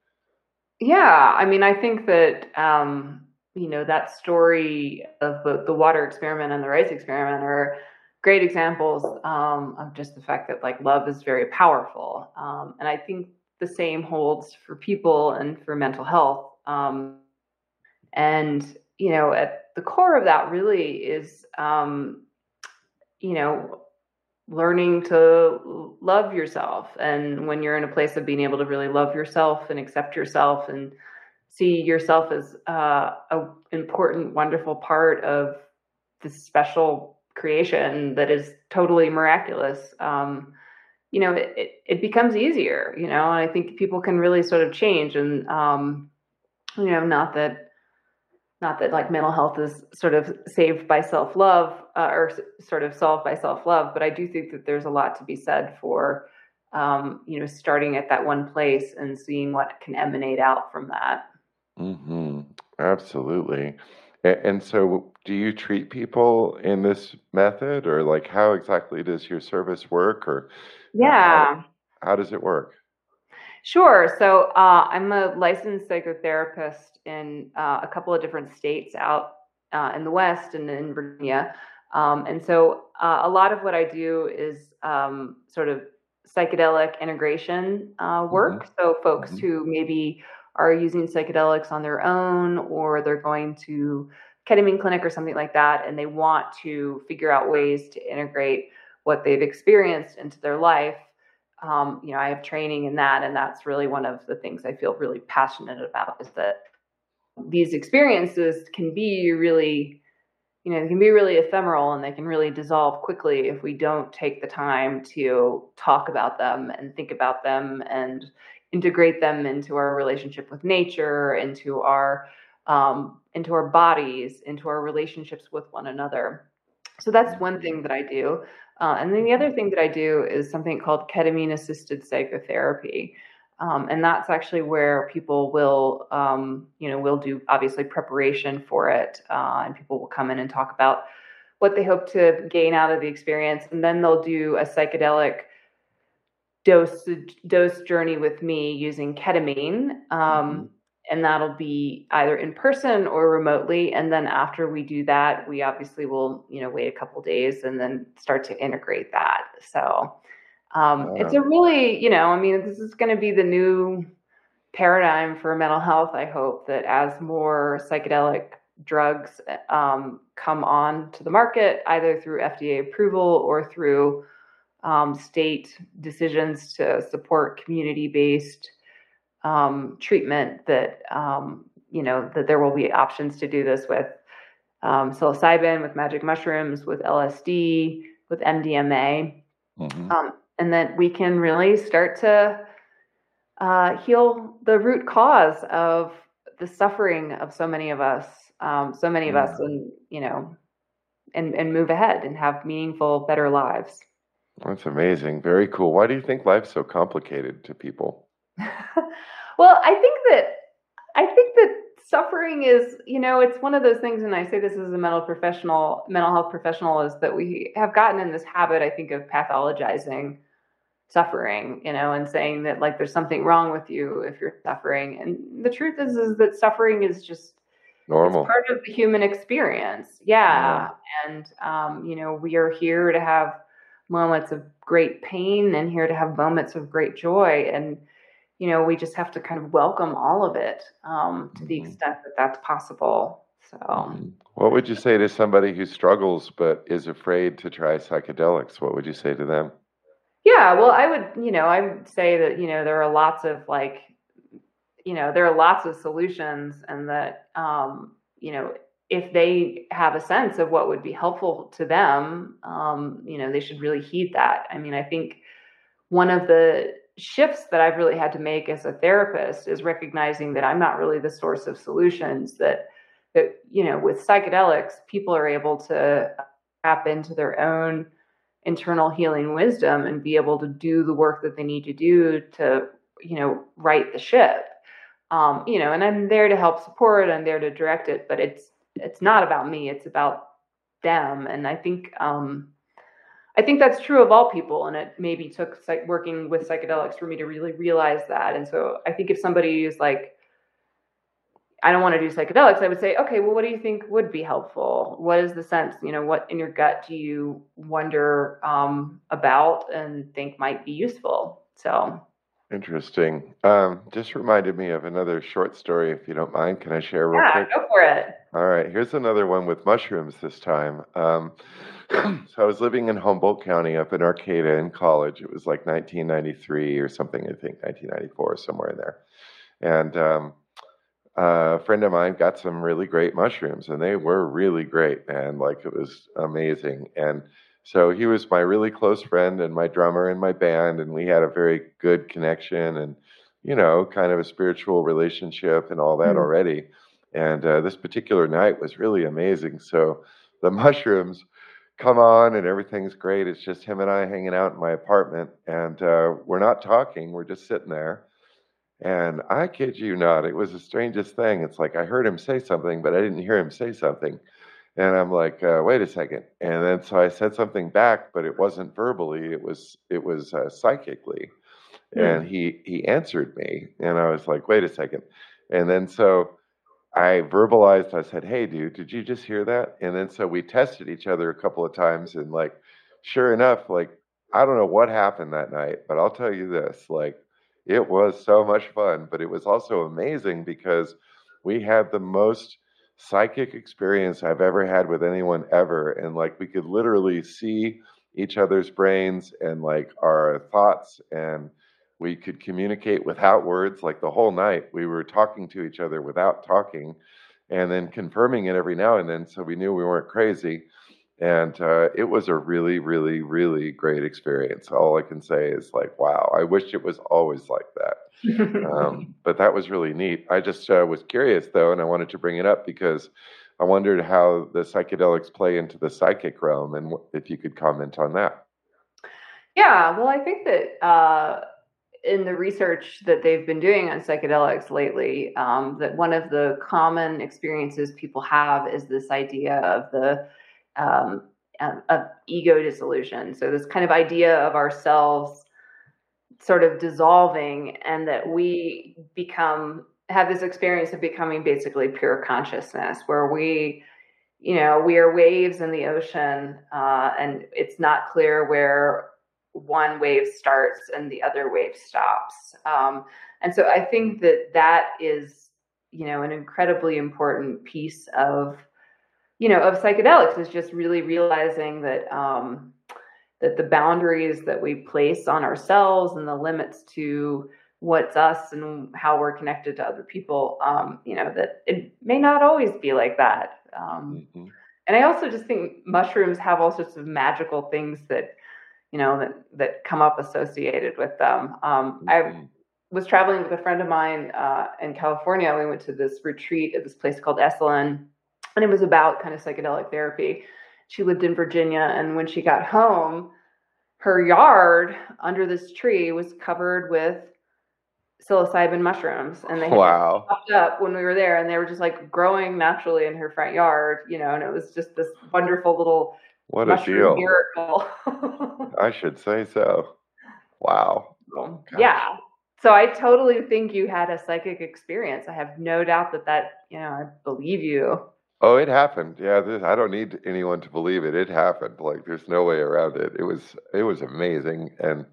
Yeah, I mean, I think that um, you know that story of both the water experiment and the rice experiment are great examples um, of just the fact that like love is very powerful, um, and I think the same holds for people and for mental health. Um, and you know, at the core of that really is um, you know learning to love yourself. And when you're in a place of being able to really love yourself and accept yourself and see yourself as uh, a important wonderful part of this special creation that is totally miraculous um, you know it, it, it, becomes easier you know and i think people can really sort of change. And um, you know not that not that like mental health is sort of saved by self love uh, or s- sort of solved by self love, but I do think that there's a lot to be said for um, you know starting at that one place and seeing what can emanate out from that. Mm-hmm. Absolutely. And, and so, do you treat people in this method, or like how exactly does your service work, or yeah, how, how does it work? Sure. So uh, I'm a licensed psychotherapist in uh, a couple of different states out uh, in the West and in Virginia. Um, and so uh, a lot of what I do is um, sort of psychedelic integration uh, work. Mm-hmm. So folks mm-hmm. who maybe are using psychedelics on their own or they're going to ketamine clinic or something like that and they want to figure out ways to integrate what they've experienced into their life um, you know, I have training in that, and that's really one of the things I feel really passionate about is that these experiences can be really, you know, they can be really ephemeral and they can really dissolve quickly if we don't take the time to talk about them and think about them and integrate them into our relationship with nature, into our um, into our bodies, into our relationships with one another. So that's one thing that I do. Uh, and then the other thing that I do is something called ketamine assisted psychotherapy. Um, and that's actually where people will, um, you know, will do obviously preparation for it. Uh, and people will come in and talk about what they hope to gain out of the experience. And then they'll do a psychedelic dose dose journey with me using ketamine. Um, mm-hmm and that'll be either in person or remotely and then after we do that we obviously will you know wait a couple days and then start to integrate that so um, wow. it's a really you know i mean this is going to be the new paradigm for mental health i hope that as more psychedelic drugs um, come on to the market either through fda approval or through um, state decisions to support community based um, treatment that um, you know that there will be options to do this with um, psilocybin, with magic mushrooms, with LSD, with MDMA, mm-hmm. Um, and that we can really start to uh, heal the root cause of the suffering of so many of us, um, so many of us, and you know, and and move ahead and have meaningful, better lives. That's amazing. Very cool. Why do you think life's so complicated to people? well, I think that I think that suffering is, you know, it's one of those things, and I say this as a mental professional, mental health professional, is that we have gotten in this habit, I think, of pathologizing suffering, you know, and saying that like there's something wrong with you if you're suffering. And the truth is, is that suffering is just normal part of the human experience. Yeah. yeah. And, um, you know, we are here to have moments of great pain and here to have moments of great joy. And, you know, we just have to kind of welcome all of it um, to the mm-hmm. extent that that's possible. So, mm-hmm. what would you say to somebody who struggles but is afraid to try psychedelics? What would you say to them? Yeah, well, I would, you know, I would say that, you know, there are lots of like, you know, there are lots of solutions and that, um, you know, if they have a sense of what would be helpful to them, um, you know, they should really heed that. I mean, I think one of the shifts that I've really had to make as a therapist is recognizing that I'm not really the source of solutions. That that you know, with psychedelics, people are able to tap into their own internal healing wisdom and be able to do the work that they need to do to you know right the ship. Um, you know, and I'm there to help support. I'm there to direct it, but it's it's not about me. It's about them. And I think um, I think that's true of all people, and it maybe took psych- working with psychedelics for me to really realize that. And so I think if somebody is like, I don't want to do psychedelics, I would say, okay, well, what do you think would be helpful? What is the sense? You know, what in your gut do you wonder um, about and think might be useful? So interesting. Um, just reminded me of another short story, if you don't mind. Can I share real yeah, quick? go for it. All right, here's another one with mushrooms this time. Um, so I was living in Humboldt County up in Arcata in college. It was like 1993 or something, I think 1994, somewhere in there. And um, a friend of mine got some really great mushrooms, and they were really great, man. Like it was amazing. And so he was my really close friend and my drummer in my band, and we had a very good connection and, you know, kind of a spiritual relationship and all that mm-hmm. already. And uh, this particular night was really amazing. So the mushrooms come on and everything's great. It's just him and I hanging out in my apartment, and uh, we're not talking. We're just sitting there. And I kid you not, it was the strangest thing. It's like I heard him say something, but I didn't hear him say something. And I'm like, uh, wait a second. And then so I said something back, but it wasn't verbally. It was it was uh, psychically. Mm. And he he answered me, and I was like, wait a second. And then so I verbalized, I said, Hey, dude, did you just hear that? And then so we tested each other a couple of times, and like, sure enough, like, I don't know what happened that night, but I'll tell you this like, it was so much fun, but it was also amazing because we had the most psychic experience I've ever had with anyone ever. And like, we could literally see each other's brains and like our thoughts and we could communicate without words like the whole night. We were talking to each other without talking and then confirming it every now and then so we knew we weren't crazy. And uh, it was a really really really great experience. All i can say is like wow i wish it was always like that. Um, but that was really neat. I just uh, was curious though and i wanted to bring it up because i wondered how the psychedelics play into the psychic realm and if you could comment on that. Yeah well i think that uh in the research that they've been doing on psychedelics lately, um, that one of the common experiences people have is this idea of the um, of ego dissolution. So this kind of idea of ourselves sort of dissolving, and that we become have this experience of becoming basically pure consciousness, where we you know we are waves in the ocean uh, and it's not clear where one wave starts and the other wave stops. Um, and so I think that that is, you know, an incredibly important piece of, you know, of psychedelics is just really realizing that um, that the boundaries that we place on ourselves and the limits to what's us and how we're connected to other people, um, you know, that it may not always be like that. Um, mm-hmm. And I also just think mushrooms have all sorts of magical things that you know, that, that come up associated with them. Um, mm-hmm. I was traveling with a friend of mine uh, in California. We went to this retreat at this place called Esalen, and it was about kind of psychedelic therapy. She lived in Virginia, and when she got home, her yard under this tree was covered with psilocybin mushrooms, and they wow. popped up when we were there, and they were just like growing naturally in her front yard, you know. And it was just this wonderful little what a deal. Miracle. I should say so. Wow. Oh, um, so, yeah. So I totally think you had a psychic experience. I have no doubt that that, you know, I believe you. Oh, it happened. Yeah, this, I don't need anyone to believe it. It happened. Like there's no way around it. It was it was amazing and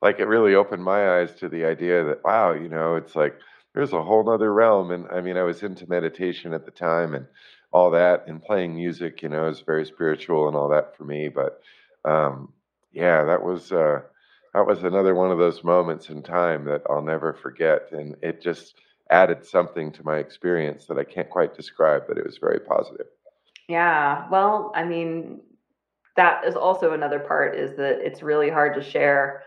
like it really opened my eyes to the idea that wow, you know, it's like there's a whole other realm and I mean, I was into meditation at the time and all that and playing music, you know, is very spiritual and all that for me, but um yeah, that was uh that was another one of those moments in time that I'll never forget and it just added something to my experience that I can't quite describe, but it was very positive. Yeah. Well, I mean, that is also another part is that it's really hard to share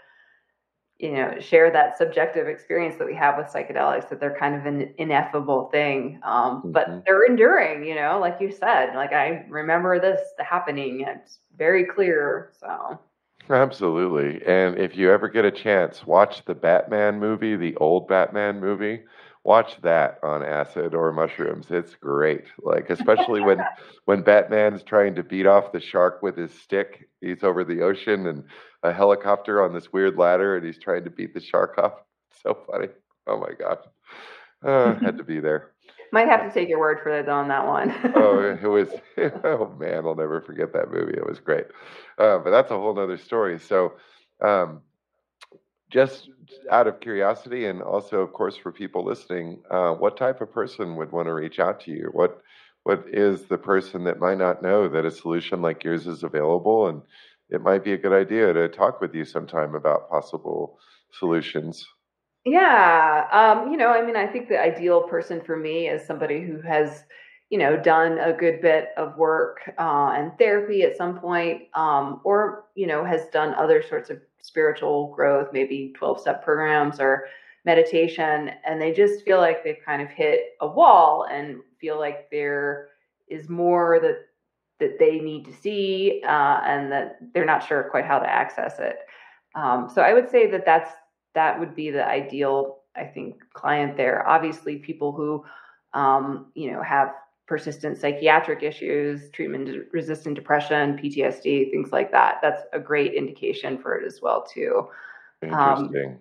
you know share that subjective experience that we have with psychedelics that they're kind of an ineffable thing um, mm-hmm. but they're enduring you know like you said like i remember this happening it's very clear so absolutely and if you ever get a chance watch the batman movie the old batman movie watch that on acid or mushrooms. It's great. Like especially when when Batman's trying to beat off the shark with his stick. He's over the ocean and a helicopter on this weird ladder and he's trying to beat the shark off. so funny. Oh my gosh. Uh, had to be there. Might have to take your word for it on that one. oh, it was. Oh man, I'll never forget that movie. It was great. Uh, but that's a whole other story. So, um, just out of curiosity, and also, of course, for people listening, uh, what type of person would want to reach out to you? What what is the person that might not know that a solution like yours is available, and it might be a good idea to talk with you sometime about possible solutions. Yeah, um, you know, I mean, I think the ideal person for me is somebody who has you know, done a good bit of work uh, and therapy at some point, um, or you know, has done other sorts of spiritual growth, maybe twelve step programs or meditation, and they just feel like they've kind of hit a wall and feel like there is more that that they need to see, uh, and that they're not sure quite how to access it. Um, so I would say that that's that would be the ideal, I think, client there. Obviously, people who um, you know have persistent psychiatric issues, treatment resistant depression, PTSD, things like that. That's a great indication for it as well too. Um, Interesting. Um,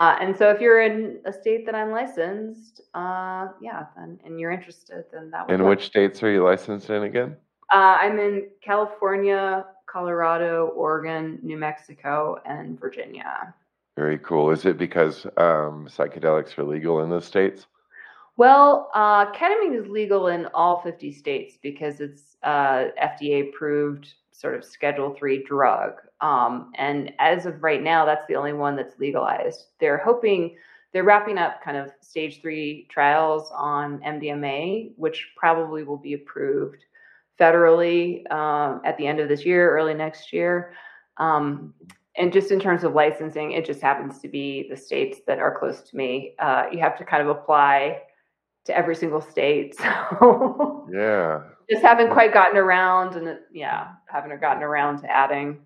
uh, and so if you're in a state that I'm licensed, uh, yeah, then, and you're interested, then that would In work. which states are you licensed in again? Uh, I'm in California, Colorado, Oregon, New Mexico, and Virginia. Very cool. Is it because um, psychedelics are legal in those states? Well, uh, ketamine is legal in all 50 states because it's uh, FDA approved sort of Schedule Three drug. Um, and as of right now, that's the only one that's legalized. They're hoping they're wrapping up kind of stage three trials on MDMA, which probably will be approved federally um, at the end of this year, early next year. Um, and just in terms of licensing, it just happens to be the states that are close to me. Uh, you have to kind of apply to every single state. So yeah, just haven't quite gotten around, and yeah, haven't gotten around to adding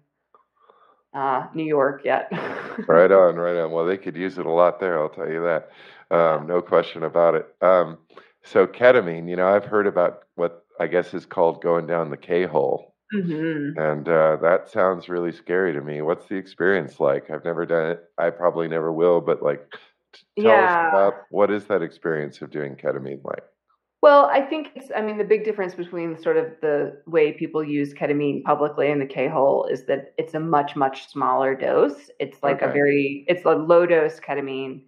uh, New York yet. right on, right on. Well, they could use it a lot there. I'll tell you that. Um, no question about it. Um, so ketamine, you know, I've heard about what I guess is called going down the K hole. Mm-hmm. And uh, that sounds really scary to me. What's the experience like? I've never done it. I probably never will, but like, tell yeah. us about what is that experience of doing ketamine like? Well, I think it's, I mean, the big difference between sort of the way people use ketamine publicly and the K hole is that it's a much, much smaller dose. It's like okay. a very, it's a low dose ketamine.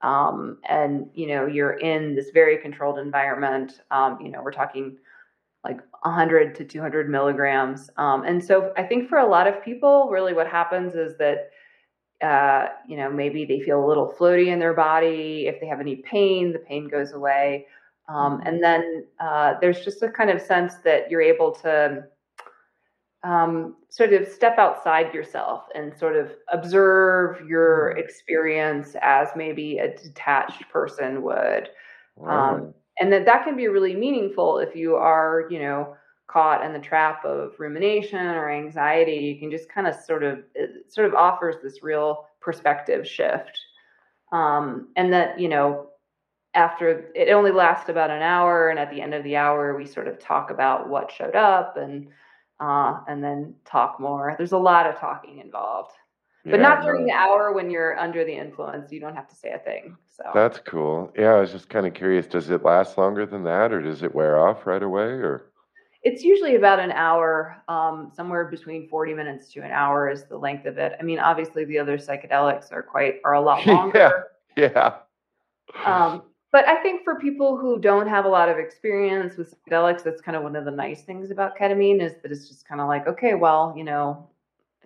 Um, and, you know, you're in this very controlled environment. Um, you know, we're talking like 100 to 200 milligrams. Um, and so I think for a lot of people, really what happens is that uh, you know, maybe they feel a little floaty in their body. If they have any pain, the pain goes away. Um, mm-hmm. and then uh, there's just a kind of sense that you're able to um, sort of step outside yourself and sort of observe your mm-hmm. experience as maybe a detached person would. Um, and that that can be really meaningful if you are, you know, caught in the trap of rumination or anxiety, you can just kind of sort of it sort of offers this real perspective shift. Um, and that you know after it only lasts about an hour, and at the end of the hour, we sort of talk about what showed up and uh, and then talk more. There's a lot of talking involved. but not during the hour when you're under the influence. You don't have to say a thing. So that's cool. Yeah, I was just kind of curious. Does it last longer than that, or does it wear off right away, or? It's usually about an hour, um, somewhere between 40 minutes to an hour is the length of it. I mean, obviously the other psychedelics are quite are a lot longer. yeah. Yeah. Um, but I think for people who don't have a lot of experience with psychedelics, that's kind of one of the nice things about ketamine is that it's just kind of like, okay, well, you know,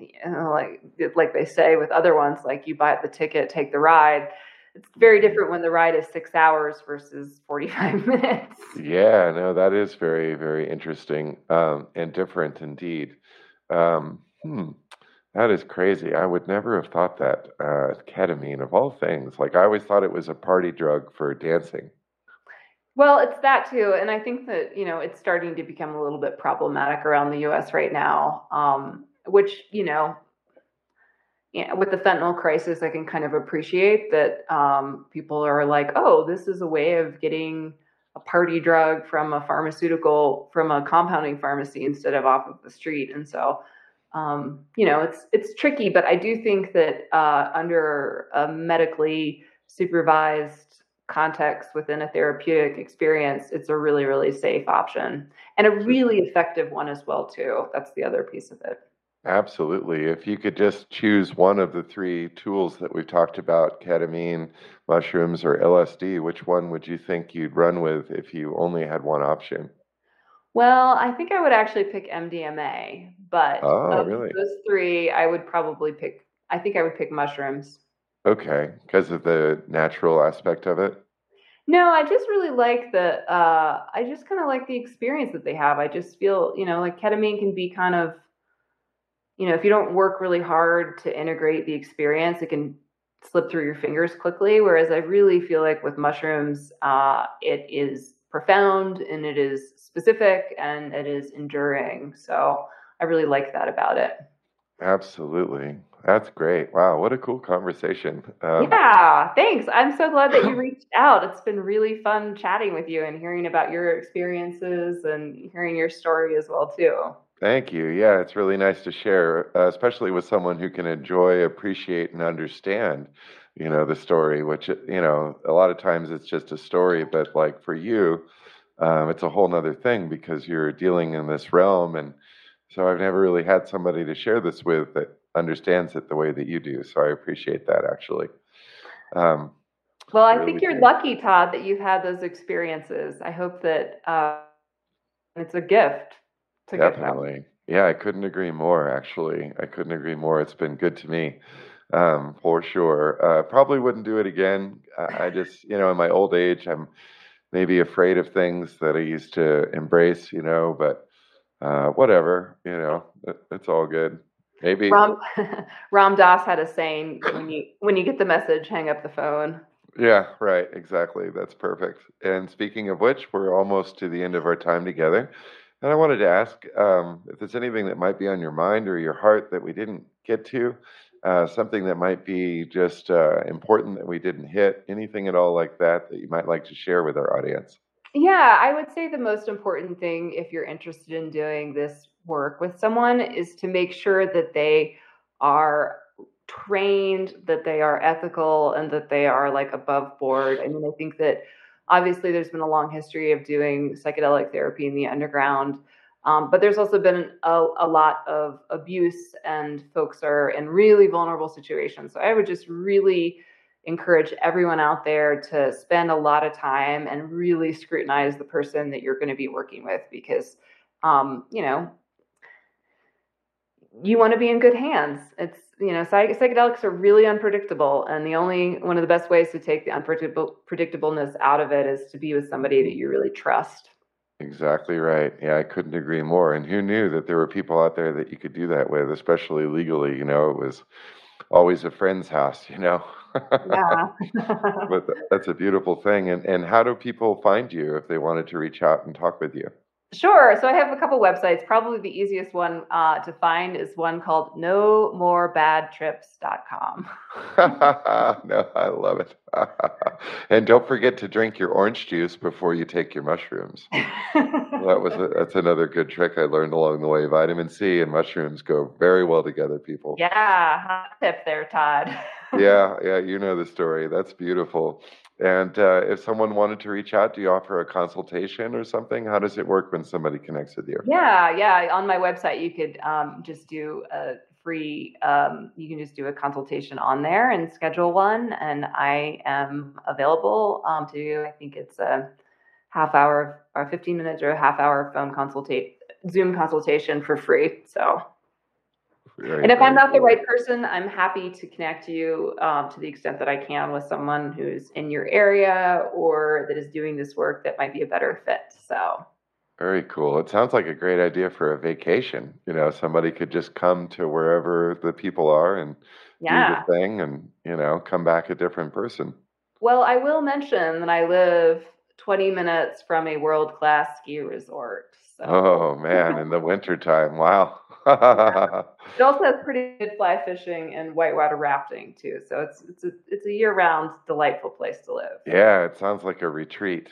you know, like like they say with other ones, like you buy the ticket, take the ride. It's very different when the ride is six hours versus forty-five minutes. Yeah, no, that is very very interesting um, and different indeed. Um, hmm, that is crazy. I would never have thought that uh, ketamine, of all things. Like I always thought it was a party drug for dancing. Well, it's that too, and I think that you know it's starting to become a little bit problematic around the U.S. right now. Um, which you know with the fentanyl crisis, I can kind of appreciate that um, people are like, oh, this is a way of getting a party drug from a pharmaceutical, from a compounding pharmacy instead of off of the street. And so, um, you know, it's it's tricky, but I do think that uh, under a medically supervised context within a therapeutic experience, it's a really, really safe option and a really effective one as well too. That's the other piece of it. Absolutely. If you could just choose one of the three tools that we've talked about, ketamine, mushrooms, or LSD, which one would you think you'd run with if you only had one option? Well, I think I would actually pick MDMA, but oh, of really? those three, I would probably pick, I think I would pick mushrooms. Okay, because of the natural aspect of it? No, I just really like the, uh, I just kind of like the experience that they have. I just feel, you know, like ketamine can be kind of, you know, if you don't work really hard to integrate the experience, it can slip through your fingers quickly. Whereas I really feel like with mushrooms, uh, it is profound and it is specific and it is enduring. So I really like that about it. Absolutely. That's great. Wow, what a cool conversation. Um, yeah, thanks. I'm so glad that you reached out. It's been really fun chatting with you and hearing about your experiences and hearing your story as well too. Thank you. Yeah, it's really nice to share, uh, especially with someone who can enjoy, appreciate, and understand, you know, the story. Which you know, a lot of times it's just a story, but like for you, um, it's a whole nother thing because you're dealing in this realm, and so I've never really had somebody to share this with that understands it the way that you do. So I appreciate that actually. Um, well, I really think you're lucky, Todd, that you've had those experiences. I hope that uh, it's a gift Definitely. Yeah, I couldn't agree more, actually. I couldn't agree more. It's been good to me, um, for sure. Uh, probably wouldn't do it again. I, I just, you know, in my old age, I'm maybe afraid of things that I used to embrace, you know, but uh, whatever, you know, it, it's all good. Maybe Ram, Ram Dass had a saying when you when you get the message, hang up the phone. Yeah, right, exactly. That's perfect. And speaking of which, we're almost to the end of our time together. And I wanted to ask um, if there's anything that might be on your mind or your heart that we didn't get to, uh, something that might be just uh, important that we didn't hit, anything at all like that that you might like to share with our audience. Yeah, I would say the most important thing if you're interested in doing this work with someone is to make sure that they are trained, that they are ethical, and that they are like above board. I mean, I think that Obviously, there's been a long history of doing psychedelic therapy in the underground, um, but there's also been a, a, lot of abuse, and folks are in really vulnerable situations. So I would just really encourage everyone out there to spend a lot of time and really scrutinize the person that you're going to be working with because, um, you know, you want to be in good hands. It's you know, psychedelics are really unpredictable, and the only one of the best ways to take the unpredictable predictableness out of it is to be with somebody that you really trust. Exactly right. Yeah, I couldn't agree more. And who knew that there were people out there that you could do that with, especially legally? You know, it was always a friend's house. You know. Yeah. but that's a beautiful thing. And and how do people find you if they wanted to reach out and talk with you? Sure. So I have a couple websites. Probably the easiest one uh, to find is one called no more bad trips.com. no, I love it. and don't forget to drink your orange juice before you take your mushrooms. that was a, that's another good trick I learned along the way. Vitamin C and mushrooms go very well together, people. Yeah, hot tip there, Todd. yeah, yeah, you know the story. That's beautiful. And uh, if someone wanted to reach out, do you offer a consultation or something? How does it work when somebody connects with you? Yeah, yeah. On my website, you could um, just do a free, um, you can just do a consultation on there and schedule one. And I am available um, to do, I think it's a half hour or 15 minutes or a half hour phone consultate, Zoom consultation for free. So and if I'm not the right person, I'm happy to connect you um, to the extent that I can with someone who's in your area or that is doing this work that might be a better fit. So. Very cool. It sounds like a great idea for a vacation. You know, somebody could just come to wherever the people are and yeah. do the thing and, you know, come back a different person. Well, I will mention that I live 20 minutes from a world class ski resort. So. Oh, man, in the wintertime. Wow. it also has pretty good fly fishing and whitewater rafting too. So it's it's a it's a year round delightful place to live. Yeah, it sounds like a retreat.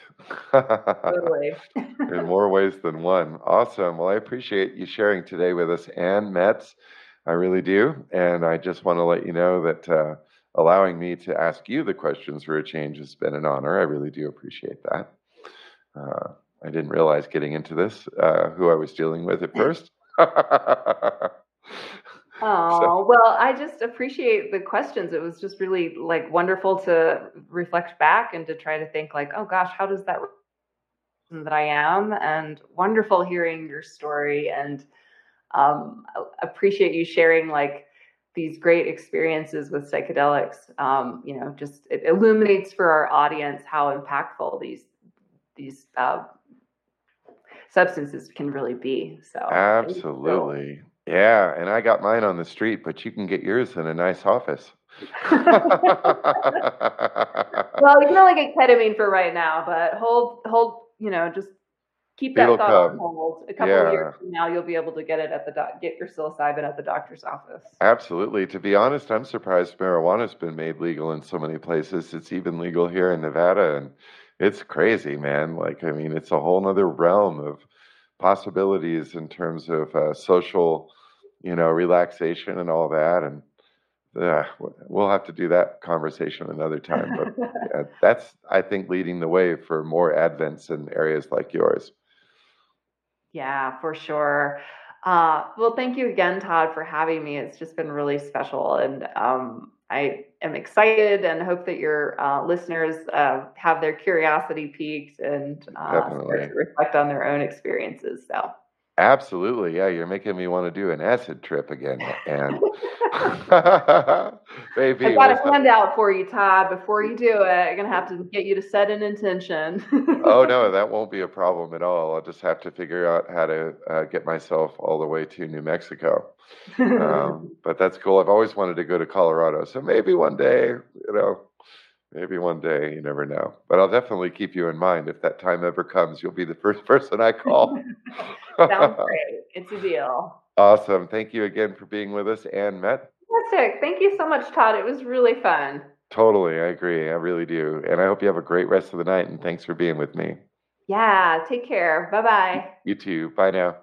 totally. In more ways than one. Awesome. Well, I appreciate you sharing today with us, Anne Metz. I really do, and I just want to let you know that. Uh, allowing me to ask you the questions for a change has been an honor. I really do appreciate that. Uh, I didn't realize getting into this uh, who I was dealing with at first. oh so. well i just appreciate the questions it was just really like wonderful to reflect back and to try to think like oh gosh how does that that i am and wonderful hearing your story and um, appreciate you sharing like these great experiences with psychedelics um, you know just it illuminates for our audience how impactful these these uh, substances can really be. So absolutely, yeah. And I got mine on the street, but you can get yours in a nice office. well, you can only get ketamine for right now, but hold, hold, you know, just keep that It'll thought on hold. A couple yeah. of years from now, you'll be able to get it at the doc- get your psilocybin at the doctor's office. Absolutely. To be honest, I'm surprised marijuana's been made legal in so many places. It's even legal here in Nevada, and it's crazy, man. Like, I mean, it's a whole nother realm of possibilities in terms of uh, social, you know, relaxation and all that. And uh, we'll have to do that conversation another time. But yeah, that's, I think, leading the way for more advents in areas like yours. Yeah, for sure. Uh, well, thank you again, Todd, for having me. It's just been really special. And um, I am excited and hope that your uh, listeners uh, have their curiosity piqued and uh, reflect on their own experiences. So. Absolutely, yeah. You're making me want to do an acid trip again, and baby, I got a handout for you, Todd. Before you do it, I'm gonna have to get you to set an intention. oh no, that won't be a problem at all. I'll just have to figure out how to uh, get myself all the way to New Mexico. Um, but that's cool. I've always wanted to go to Colorado, so maybe one day, you know, Maybe one day, you never know. But I'll definitely keep you in mind. If that time ever comes, you'll be the first person I call. Sounds great. It's a deal. Awesome. Thank you again for being with us, Anne Met. Fantastic. Thank you so much, Todd. It was really fun. Totally. I agree. I really do. And I hope you have a great rest of the night. And thanks for being with me. Yeah. Take care. Bye bye. You too. Bye now.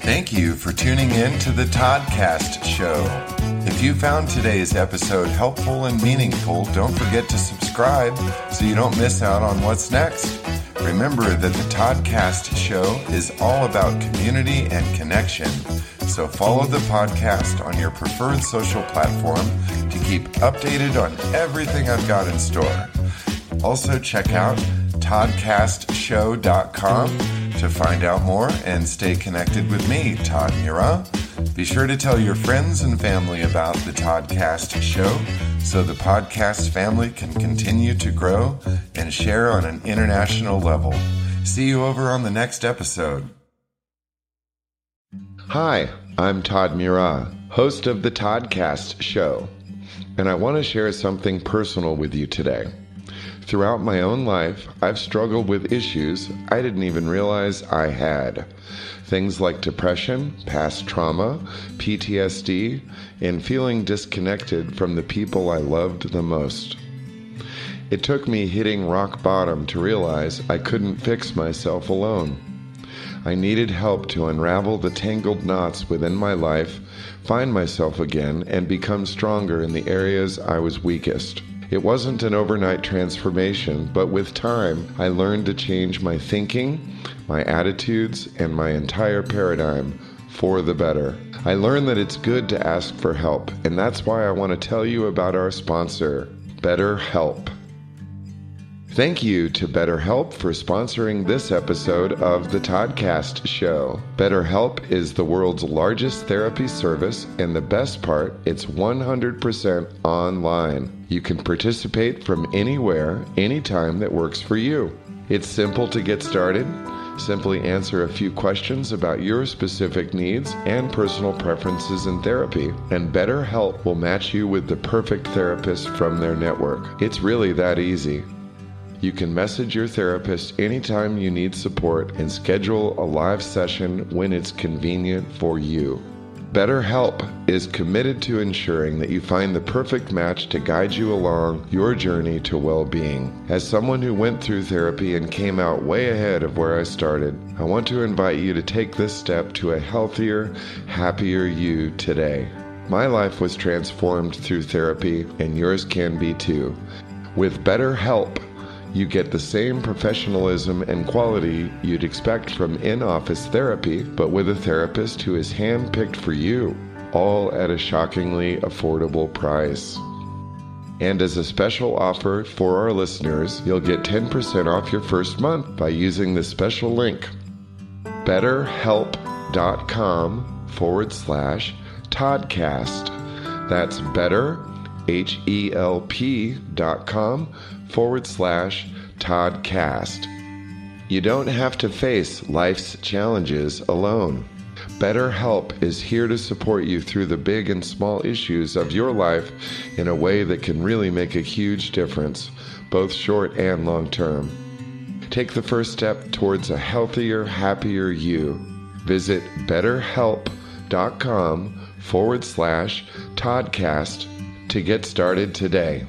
Thank you for tuning in to the Toddcast Show. If you found today's episode helpful and meaningful, don't forget to subscribe so you don't miss out on what's next. Remember that the Toddcast Show is all about community and connection. So follow the podcast on your preferred social platform to keep updated on everything I've got in store. Also, check out toddcastshow.com to find out more and stay connected with me, Todd Mira. Be sure to tell your friends and family about the Toddcast show so the podcast family can continue to grow and share on an international level. See you over on the next episode. Hi, I'm Todd Mira, host of the Toddcast show, and I want to share something personal with you today. Throughout my own life, I've struggled with issues I didn't even realize I had. Things like depression, past trauma, PTSD, and feeling disconnected from the people I loved the most. It took me hitting rock bottom to realize I couldn't fix myself alone. I needed help to unravel the tangled knots within my life, find myself again, and become stronger in the areas I was weakest. It wasn't an overnight transformation, but with time, I learned to change my thinking, my attitudes, and my entire paradigm for the better. I learned that it's good to ask for help, and that's why I want to tell you about our sponsor, BetterHelp. Thank you to BetterHelp for sponsoring this episode of the Toddcast Show. BetterHelp is the world's largest therapy service, and the best part, it's 100% online. You can participate from anywhere, anytime that works for you. It's simple to get started. Simply answer a few questions about your specific needs and personal preferences in therapy, and BetterHelp will match you with the perfect therapist from their network. It's really that easy. You can message your therapist anytime you need support and schedule a live session when it's convenient for you. BetterHelp is committed to ensuring that you find the perfect match to guide you along your journey to well being. As someone who went through therapy and came out way ahead of where I started, I want to invite you to take this step to a healthier, happier you today. My life was transformed through therapy, and yours can be too. With BetterHelp, you get the same professionalism and quality you'd expect from in office therapy, but with a therapist who is handpicked for you, all at a shockingly affordable price. And as a special offer for our listeners, you'll get 10% off your first month by using the special link betterhelp.com forward slash Toddcast. That's better, H E L P dot com forward slash Toddcast. You don't have to face life's challenges alone. BetterHelp is here to support you through the big and small issues of your life in a way that can really make a huge difference, both short and long term. Take the first step towards a healthier, happier you. Visit betterhelp.com forward slash Toddcast to get started today.